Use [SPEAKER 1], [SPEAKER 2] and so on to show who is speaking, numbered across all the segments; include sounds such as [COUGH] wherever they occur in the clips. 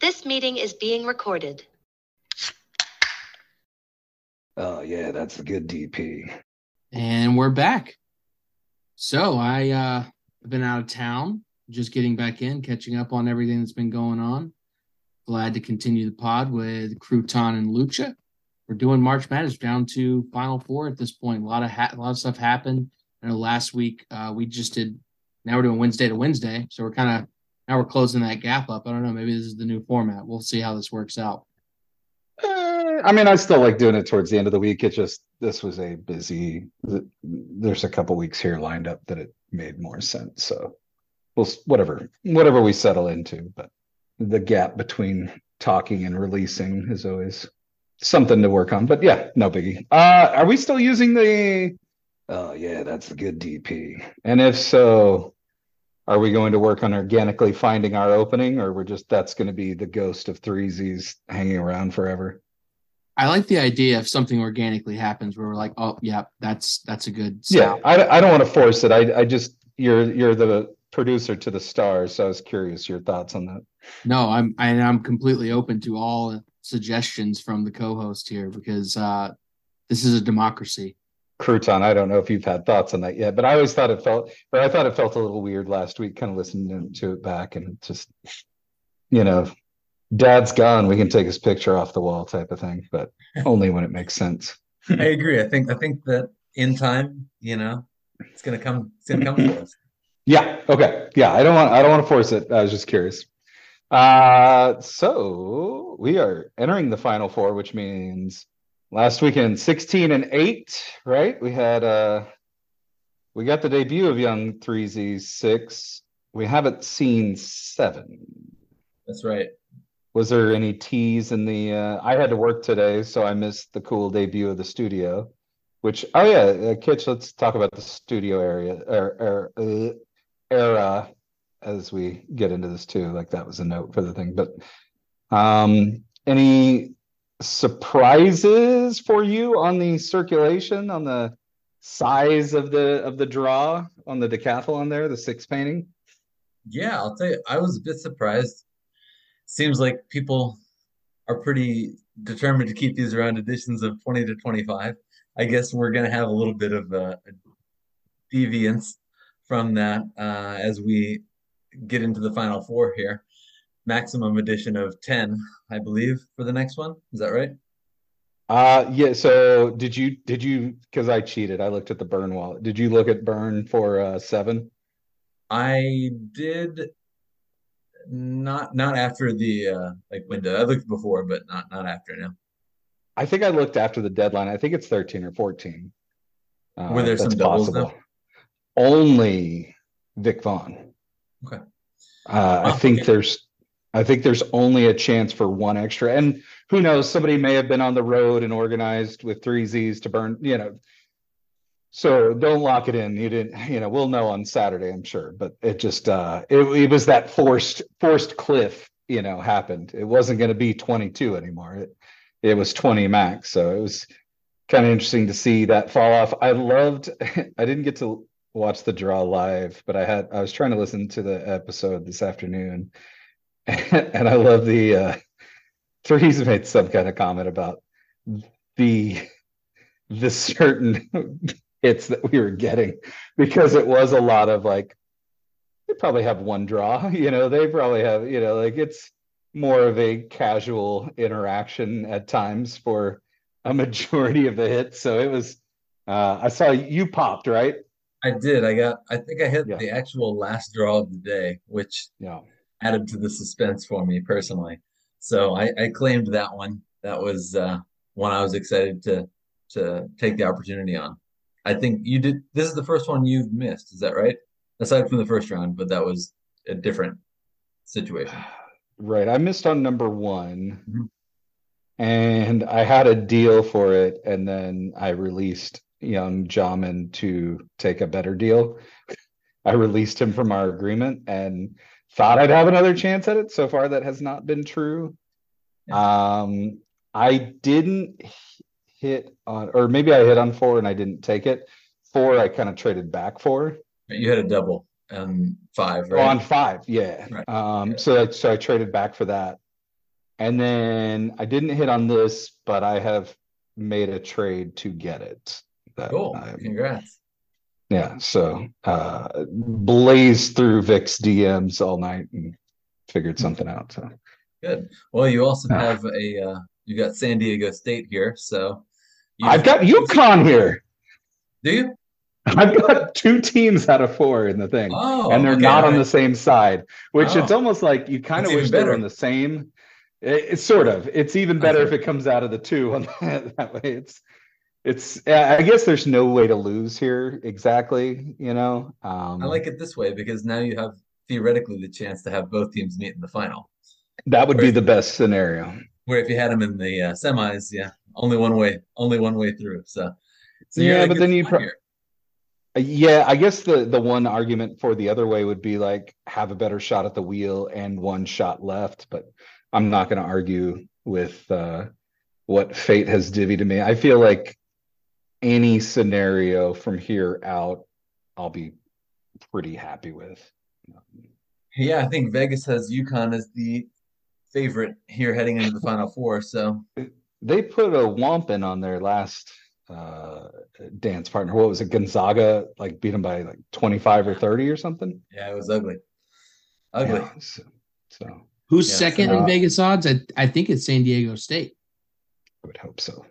[SPEAKER 1] This meeting is being recorded.
[SPEAKER 2] Oh yeah, that's a good DP.
[SPEAKER 3] And we're back. So I uh have been out of town, just getting back in, catching up on everything that's been going on. Glad to continue the pod with Crouton and Lucha. We're doing March Madness down to Final Four at this point. A lot of ha- a lot of stuff happened. I know last week uh, we just did. Now we're doing Wednesday to Wednesday, so we're kind of now we're closing that gap up. I don't know. Maybe this is the new format. We'll see how this works out.
[SPEAKER 2] Uh, I mean, I still like doing it towards the end of the week. It just this was a busy. There's a couple weeks here lined up that it made more sense. So we'll whatever whatever we settle into, but the gap between talking and releasing is always something to work on. But yeah, no biggie. Uh, are we still using the? Oh yeah, that's a good DP. And if so, are we going to work on organically finding our opening, or we're just that's going to be the ghost of threesies hanging around forever?
[SPEAKER 3] I like the idea if something organically happens where we're like, oh yeah, that's that's a good.
[SPEAKER 2] Yeah, I, I don't want to force it. I I just you're you're the producer to the stars, so I was curious your thoughts on that.
[SPEAKER 3] No, I'm I, I'm completely open to all suggestions from the co-host here because uh, this is a democracy.
[SPEAKER 2] Crouton, I don't know if you've had thoughts on that yet, but I always thought it felt, or I thought it felt a little weird last week, kind of listening to it back and just, you know, dad's gone, we can take his picture off the wall type of thing, but only when it makes sense.
[SPEAKER 4] I agree. I think I think that in time, you know, it's gonna come. It's gonna come for us.
[SPEAKER 2] Yeah. Okay. Yeah. I don't want. I don't want to force it. I was just curious. Uh, so we are entering the final four, which means last weekend 16 and 8, right? We had uh we got the debut of Young 3Z 6. We haven't seen 7.
[SPEAKER 4] That's right.
[SPEAKER 2] Was there any teas in the uh I had to work today, so I missed the cool debut of the studio. Which oh yeah, uh, Kitch, let's talk about the studio area or, or uh, era as we get into this too. Like that was a note for the thing. But um any surprises for you on the circulation, on the size of the of the draw on the decathlon there, the six painting?
[SPEAKER 4] Yeah, I'll tell you, I was a bit surprised. Seems like people are pretty determined to keep these around editions of 20 to 25. I guess we're going to have a little bit of a, a deviance from that uh, as we get into the final four here. Maximum edition of 10, I believe, for the next one. Is that right?
[SPEAKER 2] Uh yeah, so did you did you because I cheated, I looked at the burn wallet. Did you look at burn for uh seven?
[SPEAKER 4] I did not not after the uh like window. I looked before, but not not after now.
[SPEAKER 2] I think I looked after the deadline. I think it's 13 or 14.
[SPEAKER 4] Uh, Were there some doubles though?
[SPEAKER 2] Only Vic Vaughn.
[SPEAKER 4] Okay.
[SPEAKER 2] Uh, I think okay. there's I think there's only a chance for one extra. And who knows, somebody may have been on the road and organized with three Z's to burn, you know. So don't lock it in. You didn't, you know, we'll know on Saturday, I'm sure. But it just uh it, it was that forced forced cliff, you know, happened. It wasn't gonna be 22 anymore. It it was 20 max. So it was kind of interesting to see that fall off. I loved [LAUGHS] I didn't get to watch the draw live, but I had I was trying to listen to the episode this afternoon [LAUGHS] and I love the uh Three's made some kind of comment about the the certain [LAUGHS] hits that we were getting because it was a lot of like they probably have one draw, [LAUGHS] you know, they probably have, you know, like it's more of a casual interaction at times for a majority of the hits. So it was uh I saw you popped, right?
[SPEAKER 4] I did. I got I think I hit yeah. the actual last draw of the day, which
[SPEAKER 2] yeah
[SPEAKER 4] added to the suspense for me personally. So I, I claimed that one. That was uh, one I was excited to to take the opportunity on. I think you did. This is the first one you've missed. Is that right? Aside from the first round, but that was a different situation.
[SPEAKER 2] Right. I missed on number one, mm-hmm. and I had a deal for it, and then I released young Jamin to take a better deal. [LAUGHS] I released him from our agreement, and thought I'd have another chance at it. So far, that has not been true. Yeah. Um, I didn't hit on, or maybe I hit on four and I didn't take it. Four, I kind of traded back for.
[SPEAKER 4] You had a double and five,
[SPEAKER 2] right? Oh, on five, yeah. Right. Um, yeah. so I, so I traded back for that. And then I didn't hit on this, but I have made a trade to get it. that
[SPEAKER 4] Cool.
[SPEAKER 2] I'm-
[SPEAKER 4] Congrats.
[SPEAKER 2] Yeah, so uh blazed through Vic's DMs all night and figured something out. So
[SPEAKER 4] Good. Well, you also
[SPEAKER 2] Ah.
[SPEAKER 4] have a uh, you got San Diego State here, so
[SPEAKER 2] I've got UConn here.
[SPEAKER 4] Do you?
[SPEAKER 2] I've got two teams out of four in the thing.
[SPEAKER 4] Oh,
[SPEAKER 2] and they're
[SPEAKER 4] okay,
[SPEAKER 2] not on the same side, which it's
[SPEAKER 4] Oh.
[SPEAKER 2] almost like you kind of wish they were on the same. It- it's sort of. It's even better if it comes out of the two on that, [LAUGHS] that way. It's it's. I guess there's no way to lose here exactly. You know. Um,
[SPEAKER 4] I like it this way because now you have theoretically the chance to have both teams meet in the final.
[SPEAKER 2] that would be the best scenario.
[SPEAKER 4] Where if you had them in the uh, semis, yeah, only one way, only one way through. So, so
[SPEAKER 2] Yeah, but then you pro-
[SPEAKER 4] here.
[SPEAKER 2] Uh, Yeah, I guess the the one argument for the other way would be like have a better shot at the wheel and one shot left, but I'm not going to argue with uh what fate has divvied to me. I feel like any scenario from here out I'll be pretty happy with.
[SPEAKER 4] Yeah, I think Vegas has UConn as the favorite here heading into the Final Four. So
[SPEAKER 2] They put a Wampin on their last uh dance partner. What was it? Gonzaga like beat them by like 25 or 30 or something.
[SPEAKER 4] yeah, it was ugly, ugly.
[SPEAKER 2] Yeah, so, so
[SPEAKER 3] Who's
[SPEAKER 4] Yeah,
[SPEAKER 3] second
[SPEAKER 2] so-
[SPEAKER 3] in Vegas odds? I, I think it's San Diego State.
[SPEAKER 2] I would hope so.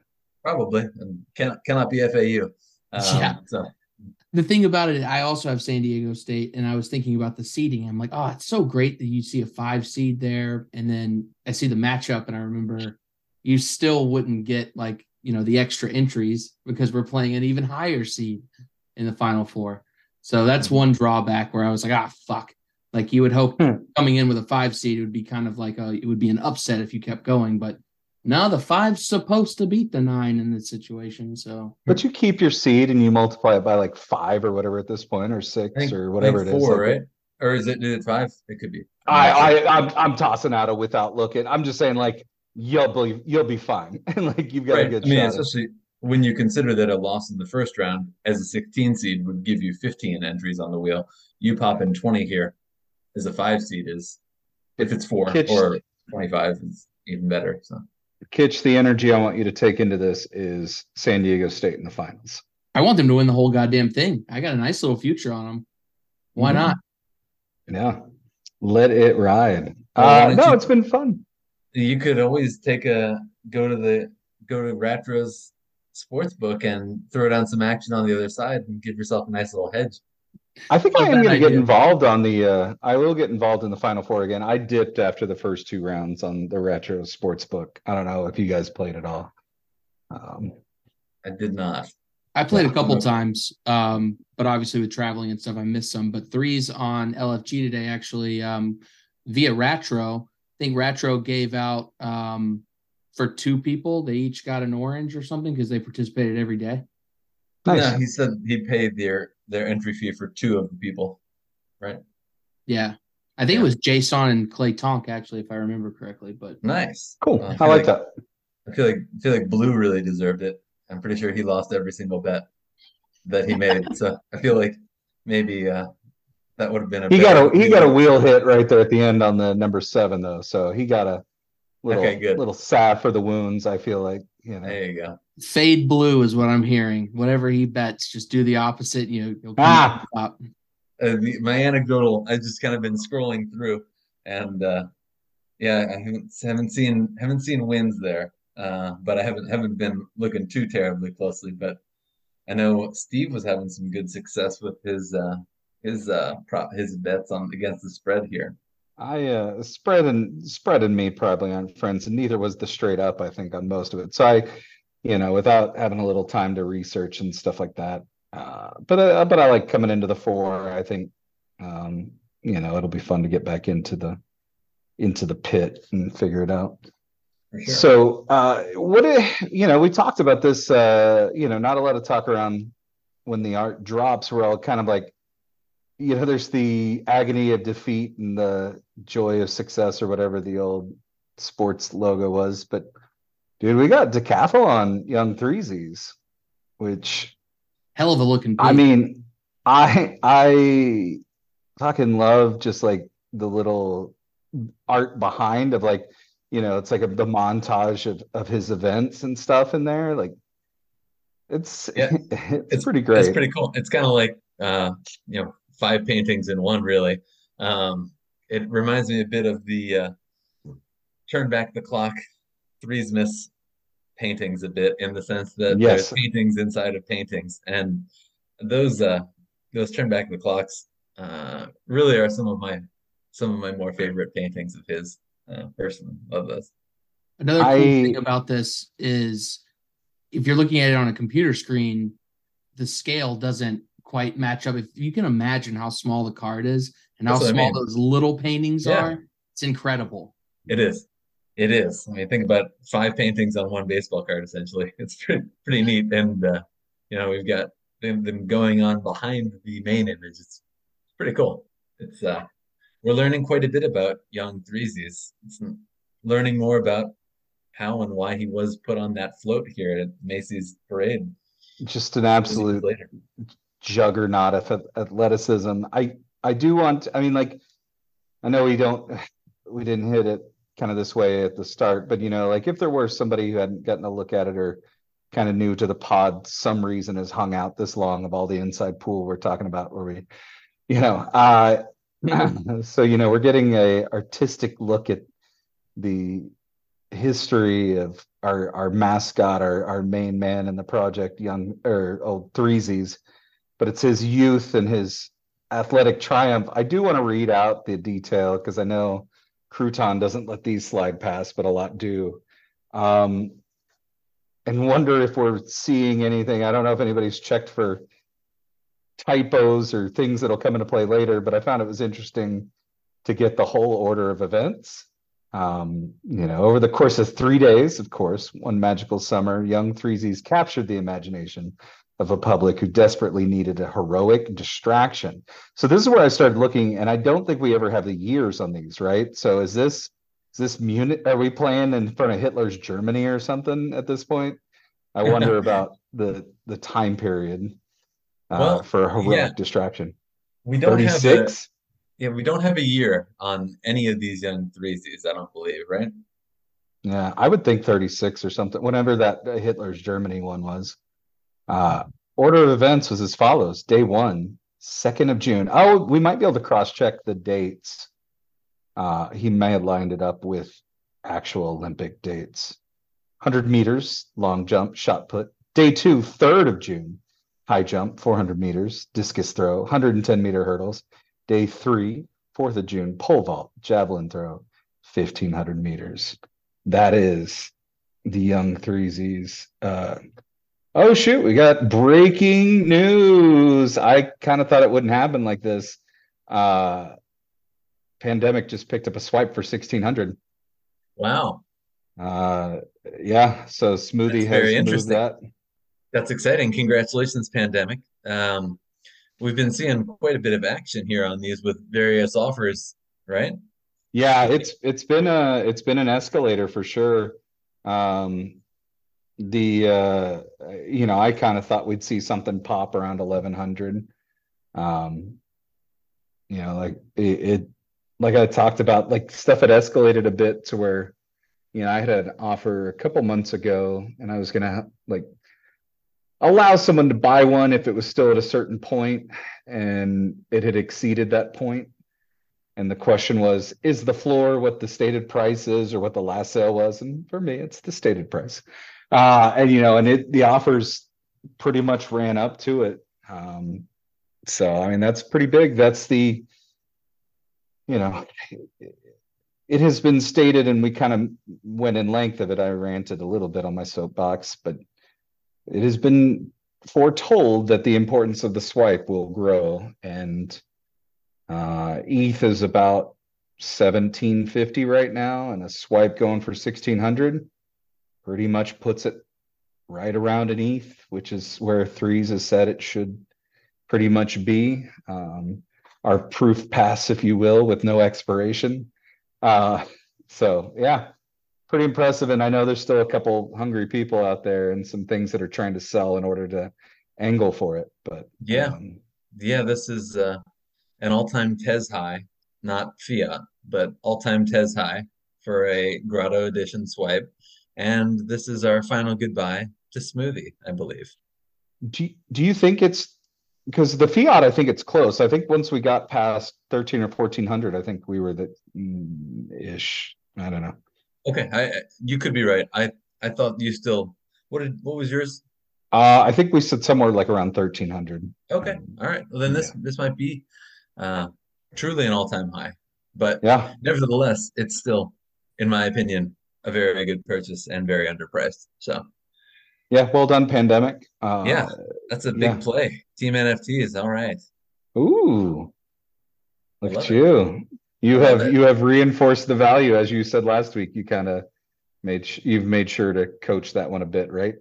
[SPEAKER 4] Probably and cannot cannot be FAU. Um,
[SPEAKER 3] Yeah.
[SPEAKER 4] So
[SPEAKER 3] The thing about it, I also have San Diego State, and I was thinking about the seeding. I'm like, oh, it's so great that you see a five seed there, and then I see the matchup, and I remember you still wouldn't get like you know the extra entries because we're playing an even higher seed in the Final Four. So that's one drawback where I was like, ah, fuck. Like you would hope
[SPEAKER 2] Hmm.
[SPEAKER 3] coming in with a five seed, it would be kind of like a, it would be an upset if you kept going, but now the five's supposed to beat the nine in this situation. So
[SPEAKER 2] But you keep your seed and you multiply it by like five or whatever at this point, or six
[SPEAKER 4] think,
[SPEAKER 2] or whatever it
[SPEAKER 4] think
[SPEAKER 2] is.
[SPEAKER 4] four,
[SPEAKER 2] like-
[SPEAKER 4] right? Or is it, is it five? It could be.
[SPEAKER 2] I, I, I'm, I'm tossing out a without looking. I'm just saying, like you'll be, you'll be fine, [LAUGHS] and like you've got
[SPEAKER 4] right.
[SPEAKER 2] a good
[SPEAKER 4] I mean,
[SPEAKER 2] shot. at-
[SPEAKER 4] especially when you consider that a loss in the first round as a 16 seed would give you 15 entries on the wheel. You pop in 20 here as a five seed is if it's four
[SPEAKER 2] Kitch-
[SPEAKER 4] or 25 is even better. So
[SPEAKER 2] Kitch, the energy I want you to take into this is San Diego State in the finals.
[SPEAKER 3] I want them to win the whole goddamn thing. I got a nice little future on them. Why
[SPEAKER 2] Mhm.
[SPEAKER 3] not?
[SPEAKER 2] Yeah, let it ride. Uh, no,
[SPEAKER 4] you-
[SPEAKER 2] it's been fun.
[SPEAKER 4] you could always take a go to the go to Rattro's sports book and throw down some action on the other side and give yourself a nice little hedge.
[SPEAKER 2] I think I am going to get involved on the. uh I will get involved in the Final Four again. I dipped after the first two rounds on the Rattro sports book. I don't know if you guys played at all. Um,
[SPEAKER 4] I did not.
[SPEAKER 3] I played a couple times, um, but obviously with traveling and stuff, I missed some. But threes on LFG today actually um, via Rattro. I think Rattro gave out um, for two people. They each got an orange or something because they participated every day.
[SPEAKER 2] nice.
[SPEAKER 4] No, he said he paid their their entry fee for two of the people, right?
[SPEAKER 3] Yeah, I think
[SPEAKER 4] Yeah.
[SPEAKER 3] it was Jason and Clay Tonk actually, if I remember correctly. But
[SPEAKER 4] Nice.
[SPEAKER 2] Cool.
[SPEAKER 4] Well,
[SPEAKER 2] I
[SPEAKER 4] feel
[SPEAKER 2] like that.
[SPEAKER 4] I feel like I feel like Blue really deserved it. I'm pretty sure he lost every single bet that he made. so I feel like maybe uh, that would have been a
[SPEAKER 2] He got a he got a wheel hit right there at the end on the number seven though, so he got a little
[SPEAKER 4] Okay, good.
[SPEAKER 2] little salve for the wounds. I feel like you know.
[SPEAKER 4] There you go.
[SPEAKER 3] Fade blue is what I'm hearing. Whatever he bets, just do the opposite. You you'll come
[SPEAKER 2] Ah.
[SPEAKER 3] out.
[SPEAKER 4] Uh, the, my anecdotal, I've just kind of been scrolling through, and uh, yeah, I haven't haven't seen haven't seen wins there, uh, but I haven't haven't been looking too terribly closely. But I know Steve was having some good success with his uh, his uh, prop his bets on against the spread here.
[SPEAKER 2] I uh spread and spread and me probably aren't friends, and neither was the straight up, I think, on most of it. So I, you know, without having a little time to research and stuff like that. Uh but uh, but I like coming into the four. I think um, you know, it'll be fun to get back into the into the pit and figure it out.
[SPEAKER 4] Sure.
[SPEAKER 2] So, uh, what, i- you know, we talked about this, uh, you know, not a lot of talk around when the art drops. We're all kind of like, you know, there's the agony of defeat and the joy of success or whatever the old sports logo was. But dude, we got decathlon on young threesies, which
[SPEAKER 3] Hell of a looking.
[SPEAKER 2] I mean, I I fucking love just like the little art behind of like you know, it's like a, the montage of, of his events and stuff in there. Like it's,
[SPEAKER 4] Yeah. [LAUGHS]
[SPEAKER 2] it's,
[SPEAKER 4] It's
[SPEAKER 2] pretty great It's
[SPEAKER 4] pretty cool. It's kind of like uh, you know, five paintings in one, really. Um, it reminds me a bit of the uh, Turn Back the Clock, Threes Miss paintings a bit in the sense that
[SPEAKER 2] Yes.
[SPEAKER 4] there's paintings inside of paintings, and those uh, those Turn Back the Clocks uh, really are some of my some of my more favorite paintings of his. Uh, personally, love those.
[SPEAKER 3] Another cool
[SPEAKER 2] I-
[SPEAKER 3] thing about this is if you're looking at it on a computer screen, the scale doesn't quite match up. If you can imagine how small the card is and how
[SPEAKER 4] That's what I
[SPEAKER 3] small
[SPEAKER 4] mean.
[SPEAKER 3] those little paintings
[SPEAKER 4] Yeah.
[SPEAKER 3] are, it's incredible.
[SPEAKER 4] It is. It is. I mean, think about five paintings on one baseball card, essentially. [LAUGHS] It's pretty pretty neat. And uh, you know, we've got them, them going on behind the main image. It's pretty cool. It's uh we're learning quite a bit about young Threesies. It's learning more about how and why he was put on that float here at Macy's parade
[SPEAKER 2] Just an absolute juggernaut of athleticism. I I do want. I mean, like, I know we don't, [SIGHS] we didn't hit it kind of this way at the start, but you know, like if there were somebody who hadn't gotten a look at it or kind of new to the pod, some reason has hung out this long of all the inside pool we're talking about, where we, you know, uh, so you know, we're getting a artistic look at the history of our our mascot, our our main man in the project, young or old Threesies but it's his youth and his athletic triumph. I do want to read out the detail because I know Crouton doesn't let these slide past, but a lot do. Um, and wonder if we're seeing anything. I don't know if anybody's checked for typos or things that'll come into play later, but I found it was interesting to get the whole order of events. Um, you know, over the course of three days, of course, one magical summer, young Threesies captured the imagination of a public who desperately needed a heroic distraction. So this is where I started looking, and I don't think we ever have the years on these, right? So is this is this Munich? Are we playing in front of Hitler's Germany or something at this point? I wonder [LAUGHS] about the the time period uh,
[SPEAKER 4] Well,
[SPEAKER 2] for a heroic
[SPEAKER 4] yeah.
[SPEAKER 2] distraction.
[SPEAKER 4] We don't have a, yeah, we don't have a year on any of these young Threesies, I don't believe, right?
[SPEAKER 2] Yeah, I would think 36 or something, whenever that Hitler's Germany one was. Uh, order of events was as follows. Day one, 2nd of June. Oh, we might be able to cross-check the dates. Uh, he may have lined it up with actual Olympic dates. 100 meters, long jump, shot put. Day two, 3rd of June, high jump, 400 meters, discus throw, 110 meter hurdles. Day three, 4th of June, pole vault, javelin throw, 1500 meters. That is the young threesies. Uh, oh shoot, we got breaking news. I kind of thought it wouldn't happen like this. Uh, pandemic just picked up a swipe for 1600.
[SPEAKER 4] Wow.
[SPEAKER 2] Uh, yeah, so Smoothie
[SPEAKER 4] That's very
[SPEAKER 2] has moved
[SPEAKER 4] interesting.
[SPEAKER 2] that.
[SPEAKER 4] That's exciting. Congratulations, pandemic. Um, we've been seeing quite a bit of action here on these with various offers, right?
[SPEAKER 2] Yeah, it's it's been a it's been an escalator for sure. Um, the uh, you know, I kind of thought we'd see something pop around 1100. Um, you know, like it, it like I talked about, like stuff had escalated a bit to where, you know, I had an offer a couple months ago and I was gonna like allow someone to buy one if it was still at a certain point and it had exceeded that. And the question was, is the floor what the stated price is or what the last sale was? And for me, it's the stated price. Uh, and you know, and it the offers pretty much ran up to it. Um, so I mean, that's pretty big. That's the, you know, it has been stated, and we kind of went in length of it. I ranted a little bit on my soapbox, but it has been foretold that the importance of the swipe will grow and uh, ETH is about 1750 right now, and a swipe going for 1600 pretty much puts it right around an ETH, which is where threes has said it should pretty much be. Um, our proof pass, if you will, with no expiration. Uh, so yeah, pretty impressive. And I know there's still a couple hungry people out there and some things that are trying to sell in order to angle for it. But
[SPEAKER 4] Yeah.
[SPEAKER 2] um,
[SPEAKER 4] Yeah, this is uh, an all-time TES high, not fiat, but all-time TES high for a Grotto Edition swipe, and this is our final goodbye to Smoothie, I believe.
[SPEAKER 2] Do you, do you think it's because the fiat? I think it's close. I think once we got past thirteen or fourteen hundred, I think we were the mm, ish. I don't know.
[SPEAKER 4] Okay, I you could be right. I I thought you still what did what was yours?
[SPEAKER 2] Uh, I think we said somewhere like around thirteen hundred.
[SPEAKER 4] Okay, all right. Well, then this this might be uh, truly an all-time high, but
[SPEAKER 2] Yeah,
[SPEAKER 4] nevertheless, it's still, in my opinion, a very good purchase and very underpriced. So
[SPEAKER 2] yeah. Well done, pandemic. Uh,
[SPEAKER 4] yeah, that's a big
[SPEAKER 2] yeah.
[SPEAKER 4] play. Team NFTs, all right.
[SPEAKER 2] Ooh, look at
[SPEAKER 4] it.
[SPEAKER 2] you. You
[SPEAKER 4] Love
[SPEAKER 2] have
[SPEAKER 4] it.
[SPEAKER 2] you have reinforced the value as you said last week. You kind of made sh- you've made sure to coach that one a bit, right?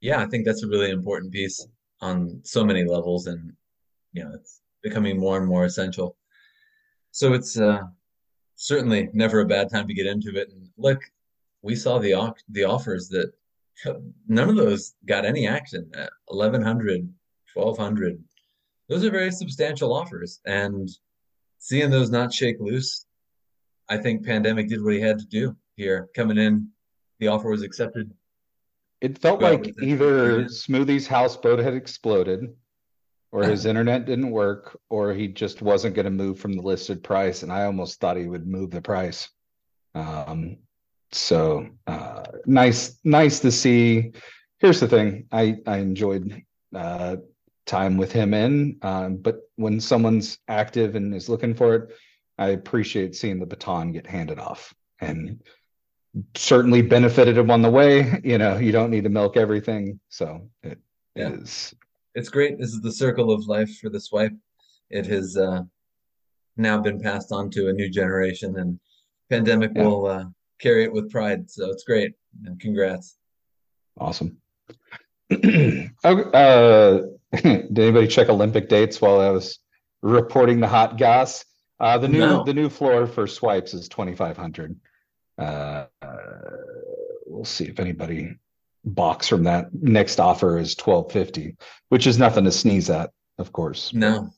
[SPEAKER 4] Yeah, I think that's a really important piece on so many levels, and you know, it's becoming more and more essential. So it's uh, certainly never a bad time to get into it. And look, we saw the the offers that [LAUGHS] none of those got any action at 1100, 1200. Those are very substantial offers, and seeing those not shake loose, I think Pandemic did what he had to do here. Coming in, the offer was accepted.
[SPEAKER 2] It felt like
[SPEAKER 4] the-
[SPEAKER 2] either. Smoothie's houseboat had exploded, or his [LAUGHS] internet didn't work, or he just wasn't going to move from the listed price. And I almost thought he would move the price. Um, so uh, nice, nice to see. Here's the thing: I I enjoyed uh, time with him in, um, but when someone's active and is looking for it, I appreciate seeing the baton get handed off and certainly benefited him on the way. You know, you don't need to milk everything. So it
[SPEAKER 4] Yeah.
[SPEAKER 2] is
[SPEAKER 4] It's great. This is the circle of life for the swipe. It has uh, now been passed on to a new generation, and Pandemic
[SPEAKER 2] Yeah.
[SPEAKER 4] will uh, carry it with pride. So it's great. And congrats.
[SPEAKER 2] awesome. Okay, [CLEARS THROAT] uh, [LAUGHS] did anybody check Olympic dates while I was reporting the hot gas? Uh, the new
[SPEAKER 4] No.
[SPEAKER 2] the new floor for swipes is twenty five hundred. Uh, uh, we'll see if anybody box from that. Next offer is twelve fifty, which is nothing to sneeze at, of course.
[SPEAKER 4] No,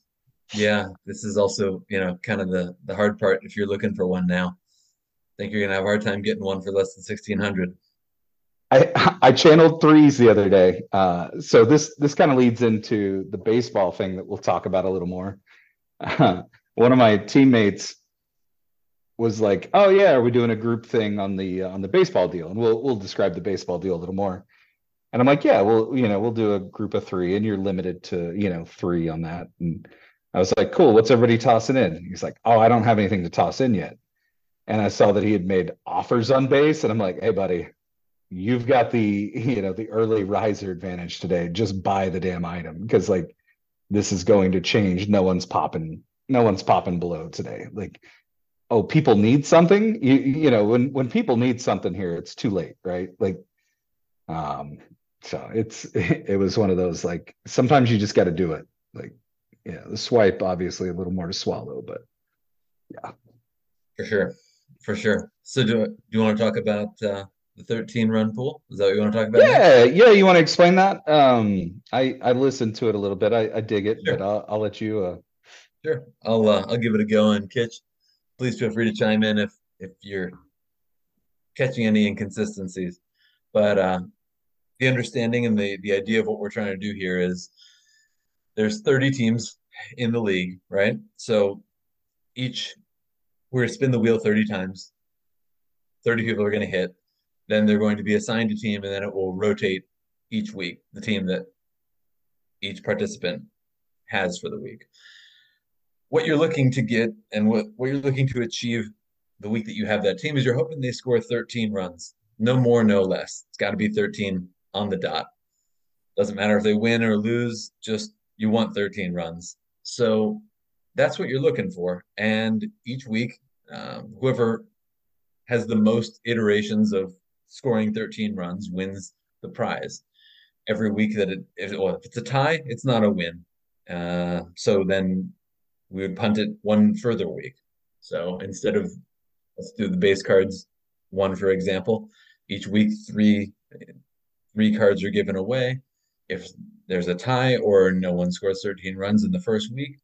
[SPEAKER 4] yeah, this is also, you know, kind of the the hard part if you're looking for one now. Think you're gonna have a hard time getting one for less than 1600.
[SPEAKER 2] I I channeled threes the other day. Uh, so this this kind of leads into the baseball thing that we'll talk about a little more. [LAUGHS] one of my teammates was like, "Oh yeah, are we doing a group thing on the on the baseball deal?" And we'll we'll describe the baseball deal a little more. And I'm like, "Yeah, well, you know, we'll do a group of three, and you're limited to you know three on that." And I was like, "Cool, what's everybody tossing in?" He's like, "Oh, I don't have anything to toss in yet." And I saw that he had made offers on base, and I'm like, "Hey, buddy." you've got the you know the early riser advantage today. Just buy the damn item because like this is going to change. No one's popping no one's popping below today. Like oh people need something? You you know when when people need something here it's too late right? Like um so it's [LAUGHS] it was one of those like sometimes you just got to do it. Like yeah the swipe obviously a little more to swallow but yeah,
[SPEAKER 4] For sure. For sure. So do, do you want to talk about uh, the 13 run pool? Is that what you want to talk about?
[SPEAKER 2] yeah yeah you want to explain that um i i listened to it a little bit i i dig it
[SPEAKER 4] Sure.
[SPEAKER 2] but i'll, I'll let you uh
[SPEAKER 4] Sure. I'll uh, I'll give it a go and Kitch, please feel free to chime in if if you're catching any inconsistencies. But uh, the understanding and the the idea of what we're trying to do here is there's 30 teams in the league, right? So each we're gonna spin the wheel 30 times. 30 people are going to hit. Then they're going to be assigned a team, and then it will rotate each week, the team that each participant has for the week what you're looking to get and what, what you're looking to achieve the week that you have that team is you're hoping they score 13 runs. No more, no less. It's got to be 13 on the dot. Doesn't matter if they win or lose, just you want 13 runs. So that's what you're looking for. And each week, um, whoever has the most iterations of scoring 13 runs wins the prize. Every week that it, if, well, if it's a tie, it's not a win. Uh, so then we would punt it one further week. So instead of let's do the base cards one for example, each week three three cards are given away. If there's a tie or no one scores 13 runs in the first week,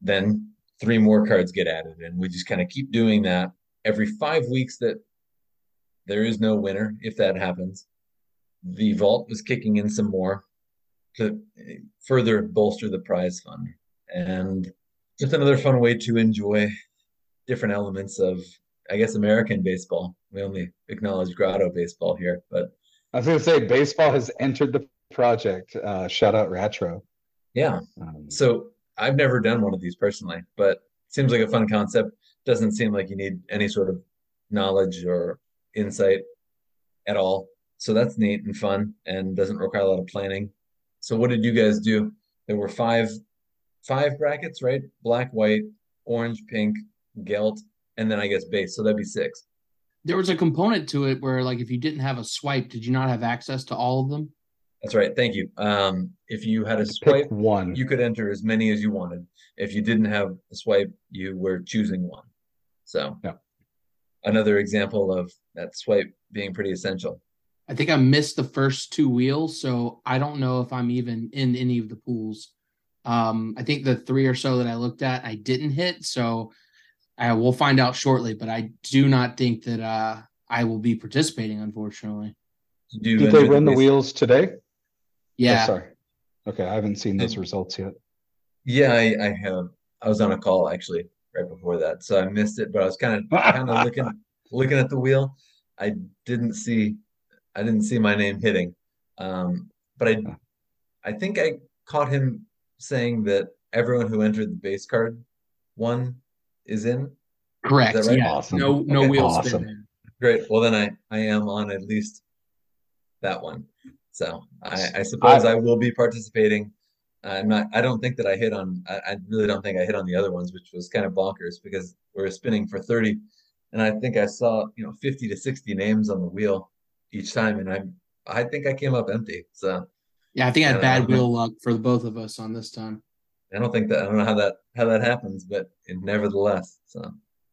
[SPEAKER 4] then three more cards get added, and we just kind of keep doing that every five weeks that there is no winner, if that happens, the vault was kicking in some more to further bolster the prize fund. And just another fun way to enjoy different elements of, I guess, American baseball. We only acknowledge grotto baseball here, but
[SPEAKER 2] I was gonna say baseball has entered the project. Uh, shout out Rattro.
[SPEAKER 4] yeah.
[SPEAKER 2] Um,
[SPEAKER 4] So I've never done one of these personally, but seems like a fun concept. Doesn't seem like you need any sort of knowledge or insight at all. So that's neat and fun and doesn't require a lot of planning. So what did you guys do? There were five five brackets, right? Black, white, orange, pink, gelt, and then I guess base. So that'd be six.
[SPEAKER 3] There was a component to it where, like, if you didn't have a swipe, did you not have access to all of them?
[SPEAKER 4] That's right. Thank you. Um, if you had a swipe,
[SPEAKER 2] one.
[SPEAKER 4] you could enter as many as you wanted. If you didn't have a swipe, you were choosing one. So,
[SPEAKER 2] Yeah.
[SPEAKER 4] another example of that swipe being pretty essential.
[SPEAKER 3] I think I missed the first two wheels, so I don't know if I'm even in any of the pools. Um, I think the three or so that I looked at, I didn't hit, so I will find out shortly. But I do not think that uh, I will be participating, unfortunately.
[SPEAKER 4] Do you
[SPEAKER 2] Did they run the
[SPEAKER 4] base-
[SPEAKER 2] wheels today? Oh,
[SPEAKER 3] Yeah,
[SPEAKER 2] sorry. Okay, I haven't seen those results yet.
[SPEAKER 4] Yeah, I, I have. I was on a call actually right before that, so I missed it. But I was kind of kind of [LAUGHS] looking looking at the wheel. I didn't see I didn't see my name hitting. Um, but I I think I caught him saying that everyone who entered the base card one is in.
[SPEAKER 3] correct.
[SPEAKER 4] Is that right?
[SPEAKER 3] Yeah,
[SPEAKER 2] Awesome.
[SPEAKER 3] no, no
[SPEAKER 4] Okay.
[SPEAKER 3] wheel
[SPEAKER 2] Awesome.
[SPEAKER 4] Great. Well, then I I am on at least that one. So I I suppose I, will be participating. I'm not. I don't think that I hit on. I, I really don't think I hit on the other ones, which was kind of bonkers because we are spinning for 30, and I think I saw you know 50 to 60 names on the wheel each time, and I I think I came up empty. So
[SPEAKER 3] Yeah, I think I had bad
[SPEAKER 4] I-
[SPEAKER 3] wheel luck for the both of us on this time.
[SPEAKER 4] I don't think that I don't know how that how that happens, but it, nevertheless, so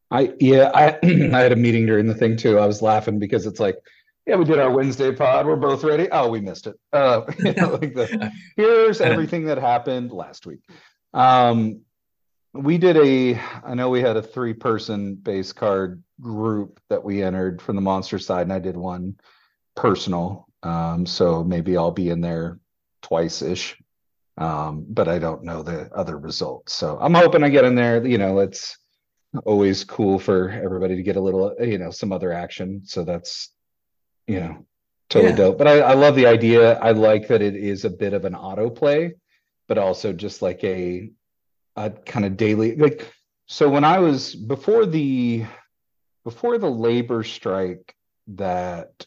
[SPEAKER 2] I yeah, I [CLEARS THROAT] I had a meeting during the thing too. I was laughing because it's like, yeah, we did our Wednesday pod. We're both ready. Oh, we missed it. Uh, [LAUGHS] you know, like the [LAUGHS] here's everything that happened last week. Um, we did a. I know we had a three person base card group that we entered from the monster side, and I did one personal. Um, so maybe I'll be in there twice ish. Um, but I don't know the other results. So I'm hoping I get in there. You know, it's always cool for everybody to get a little, you know, some other action. So that's, you know, totally
[SPEAKER 4] Yeah.
[SPEAKER 2] dope. But I, I love the idea. I like that it is a bit of an autoplay, but also just like a, a kind of daily, like, so when I was before the, before the labor strike that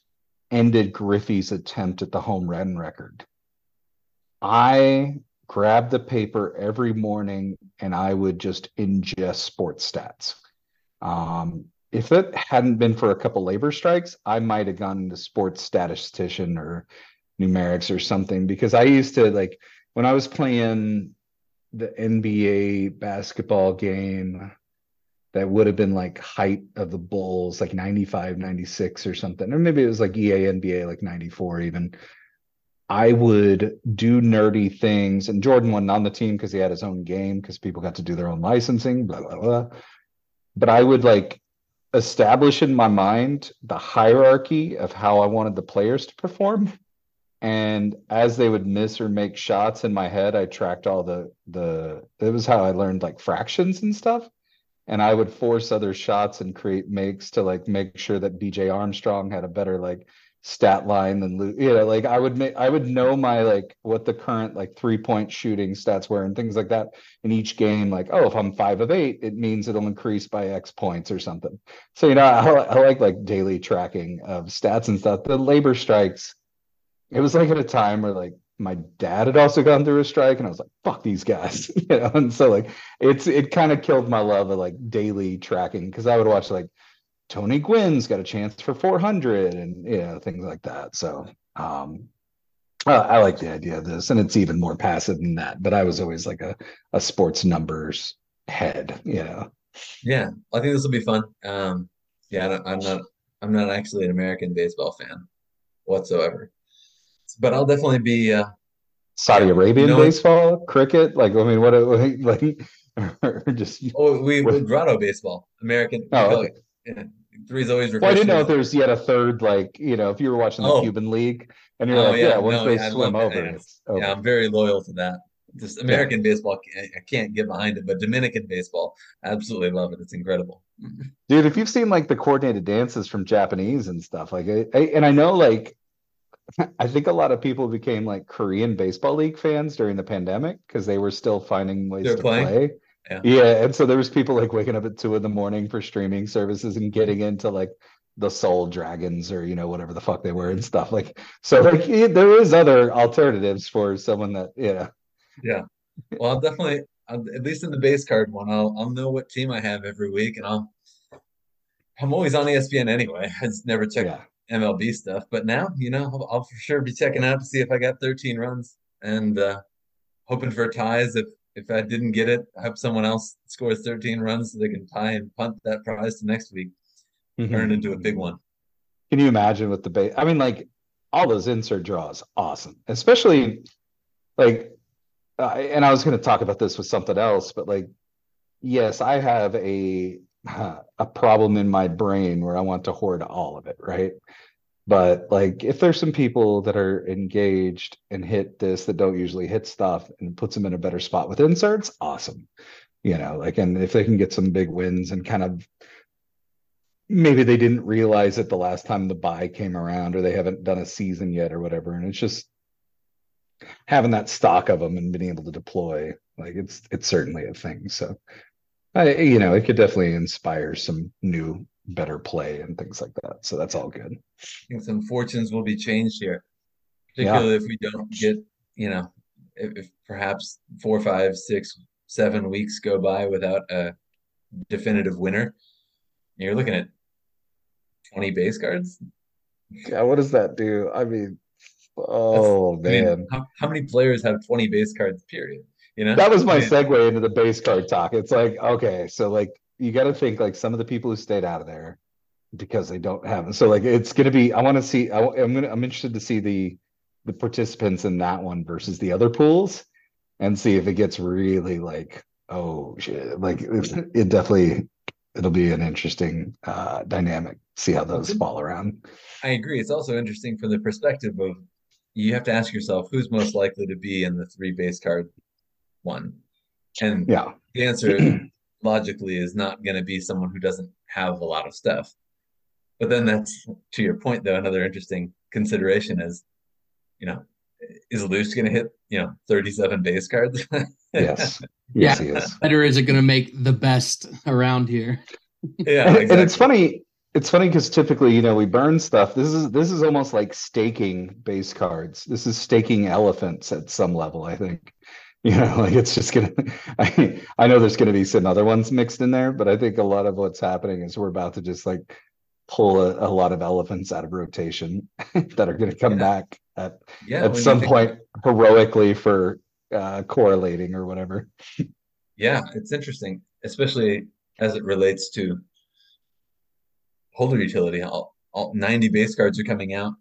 [SPEAKER 2] ended Griffey's attempt at the home run record, I grabbed the paper every morning and I would just ingest sports stats. Um, if it hadn't been for a couple labor strikes, I might have gone into sports statistician or numerics or something because I used to like when I was playing the NBA basketball game that would have been like height of the Bulls, like 95, 96 or something. Or maybe it was like EA NBA, like 94 even. I would do nerdy things, and Jordan wasn't on the team because he had his own game because people got to do their own licensing, blah blah blah. But I would like establish in my mind the hierarchy of how I wanted the players to perform. And as they would miss or make shots in my head, I tracked all the the it was how I learned like fractions and stuff. And I would force other shots and create makes to like make sure that BJ Armstrong had a better like stat line than you know like I would make I would know my like what the current like three point shooting stats were and things like that in each game like oh if I'm five of eight it means it'll increase by X points or something. So you know I, I like like daily tracking of stats and stuff. The labor strikes it was like at a time where like my dad had also gone through a strike and I was like fuck these guys [LAUGHS] you know and so like it's it kind of killed my love of like daily tracking because I would watch like Tony Gwynn's got a chance for 400 and you know things like that. So um I, I like the idea of this and it's even more passive than that, but I was always like a a sports numbers head, you know.
[SPEAKER 4] yeah, I think this will be fun. Um, yeah, I don't- I'm not I'm not actually an American baseball fan whatsoever, but I'll definitely be uh,
[SPEAKER 2] Saudi Arabian
[SPEAKER 4] you know,
[SPEAKER 2] baseball, cricket, like I mean what [LAUGHS] like [LAUGHS] or just
[SPEAKER 4] Oh, we we grotto baseball, American.
[SPEAKER 2] Oh, okay. [LAUGHS]
[SPEAKER 4] three's always
[SPEAKER 2] Well, I didn't know if there's yet a third, like, you know, if you were watching the
[SPEAKER 4] Oh.
[SPEAKER 2] Cuban League and you're
[SPEAKER 4] Oh,
[SPEAKER 2] like,
[SPEAKER 4] yeah,
[SPEAKER 2] yeah, once
[SPEAKER 4] no,
[SPEAKER 2] they
[SPEAKER 4] yeah, I
[SPEAKER 2] swim
[SPEAKER 4] love
[SPEAKER 2] over,
[SPEAKER 4] that.
[SPEAKER 2] it's over.
[SPEAKER 4] Yeah, I'm very loyal to that. Just American baseball, I I can't get behind it, but Dominican baseball, absolutely love it. It's incredible.
[SPEAKER 2] Dude, if you've seen like the coordinated dances from Japanese and stuff, like, I, I, and I know like, [LAUGHS] I think a lot of people became like Korean baseball league fans during the pandemic because they were still finding ways
[SPEAKER 4] They're
[SPEAKER 2] to
[SPEAKER 4] playing?
[SPEAKER 2] play.
[SPEAKER 4] Yeah.
[SPEAKER 2] Yeah, and so there was people like waking up at two in the morning for streaming services and getting into like the Soul Dragons or you know whatever the fuck they were and stuff like. So like there is other alternatives for someone that yeah.
[SPEAKER 4] Yeah. Well, I'll definitely, I'll, at least in the base card one, I'll I'll know what team I have every week, and I'll. I'm always on ESPN anyway. [LAUGHS] I just never check
[SPEAKER 2] Yeah.
[SPEAKER 4] MLB stuff, but now you know I'll, I'll for sure be checking out to see if I got 13 runs and uh, hoping for ties. If if I didn't get it, I hope someone else scores 13 runs so they can tie and punt that prize to next week, turn it into a big one.
[SPEAKER 2] Can you imagine with the base? I mean, like all those insert draws, awesome. Especially like, uh, and I was going to talk about this with something else, but like, yes, I have a a problem in my brain where I want to hoard all of it, right? But like, if there's some people that are engaged and hit this that don't usually hit stuff and puts them in a better spot with inserts, awesome. You know, like, and if they can get some big wins and kind of maybe they didn't realize it the last time the buy came around or they haven't done a season yet or whatever and it's just having that stock of them and being able to deploy like it's it's certainly a thing so I, you know it could definitely inspire some new better play and things like that so that's all good
[SPEAKER 4] I think some fortunes will be changed here,
[SPEAKER 2] Yeah.
[SPEAKER 4] particularly if we don't get, you know, if, if perhaps four, five, six, seven weeks go by without a definitive winner. You're looking at 20 base cards.
[SPEAKER 2] yeah what does that do i mean oh
[SPEAKER 4] I mean,
[SPEAKER 2] man
[SPEAKER 4] how, how many players have 20 base cards, period? You know?
[SPEAKER 2] that was my
[SPEAKER 4] I mean,
[SPEAKER 2] segue into the base card talk. It's like, okay, so like you got to think like some of the people who stayed out of there because they don't have so like it's gonna be. I want to see. I, am gonna. I'm interested to see the the participants in that one versus the other pools, and see if it gets really like oh shit. Like it, it definitely it'll be an interesting uh dynamic. See how those fall around.
[SPEAKER 4] I agree. It's also interesting from the perspective of you have to ask yourself who's most likely to be in the three base card one. And
[SPEAKER 2] Yeah.
[SPEAKER 4] the answer logically is not going to be someone who doesn't have a lot of stuff. But then that's to your point, though, another interesting consideration is, you know, is Luce going to hit, you know, 37 base cards? [LAUGHS]
[SPEAKER 2] Yes.
[SPEAKER 3] Yeah.
[SPEAKER 2] Yes, he is.
[SPEAKER 3] Better is it going to make the best around here?
[SPEAKER 4] Yeah,
[SPEAKER 2] and, and it's funny it's funny because typically you know we burn stuff this is this is almost like staking base cards this is staking elephants at some level i think [LAUGHS] you know like it's just gonna [LAUGHS] i i know there's gonna be some other ones mixed in there but i think a lot of what's happening is we're about to just like pull a, a lot of elephants out of rotation [LAUGHS] that are gonna come
[SPEAKER 4] Yeah.
[SPEAKER 2] back at
[SPEAKER 4] Yeah,
[SPEAKER 2] at some point heroically for uh correlating or whatever
[SPEAKER 4] Yeah, it's interesting, especially as it relates to holder utility. All, all 90 base cards are coming out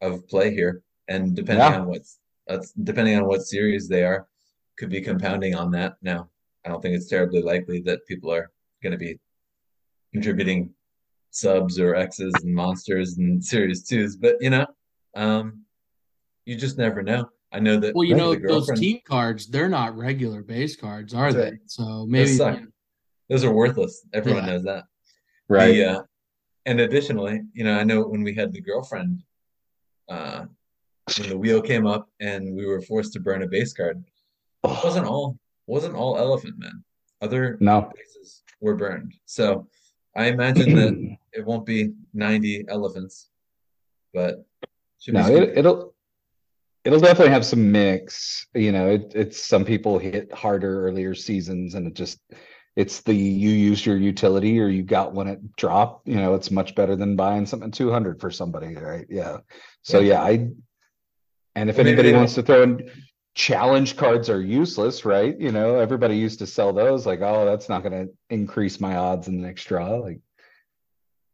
[SPEAKER 4] of play here, and depending
[SPEAKER 2] Yeah.
[SPEAKER 4] on what's that's depending on what series they are, could be compounding on that. Now, I don't think it's terribly likely that people are going to be contributing subs or X's and monsters and series twos, but you know, um, you just never know. I know that
[SPEAKER 3] Well, you know, those team cards, they're not regular base cards, are
[SPEAKER 4] That's
[SPEAKER 3] they?
[SPEAKER 4] right.
[SPEAKER 3] So maybe
[SPEAKER 4] suck. those are worthless. Everyone
[SPEAKER 3] Yeah.
[SPEAKER 4] knows that.
[SPEAKER 2] right
[SPEAKER 4] Yeah. uh, and additionally, you know, I know when we had the girlfriend, uh, when the wheel came up and we were forced to burn a base card, it wasn't all wasn't all Elephant Men. Other
[SPEAKER 2] no
[SPEAKER 4] bases were burned. So I imagine that [CLEARS THROAT] it won't be 90 elephants, but should
[SPEAKER 2] No, it, it'll it'll definitely have some mix. You know, it, it's some people hit harder earlier seasons, and it just it's the you used your utility or you got when it dropped. You know, it's much better than buying something two hundred for somebody, right? Yeah. So
[SPEAKER 4] Yeah.
[SPEAKER 2] yeah, I and if
[SPEAKER 4] maybe
[SPEAKER 2] anybody wants to throw in challenge cards are useless, right? You know, everybody used to sell those like, oh, that's not going to increase my odds in the next draw. Like,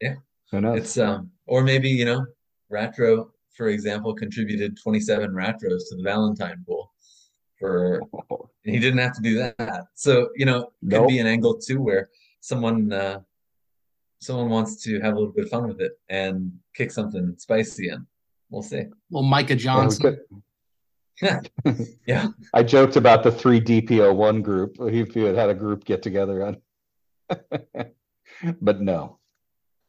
[SPEAKER 4] Yeah.
[SPEAKER 2] who knows?
[SPEAKER 4] It's um, or maybe you know, Rattro, for example, contributed 27 Rattros to the Valentine pool for he didn't have to do that. So, you know, could
[SPEAKER 2] Nope.
[SPEAKER 4] be an angle too where someone uh someone wants to have a little bit of fun with it and kick something spicy in. We'll see.
[SPEAKER 3] Well, Micah Johnson.
[SPEAKER 2] could- [LAUGHS]
[SPEAKER 4] Yeah.
[SPEAKER 2] I joked about the three DPO one group, if you had had a group get together on. [LAUGHS] But no.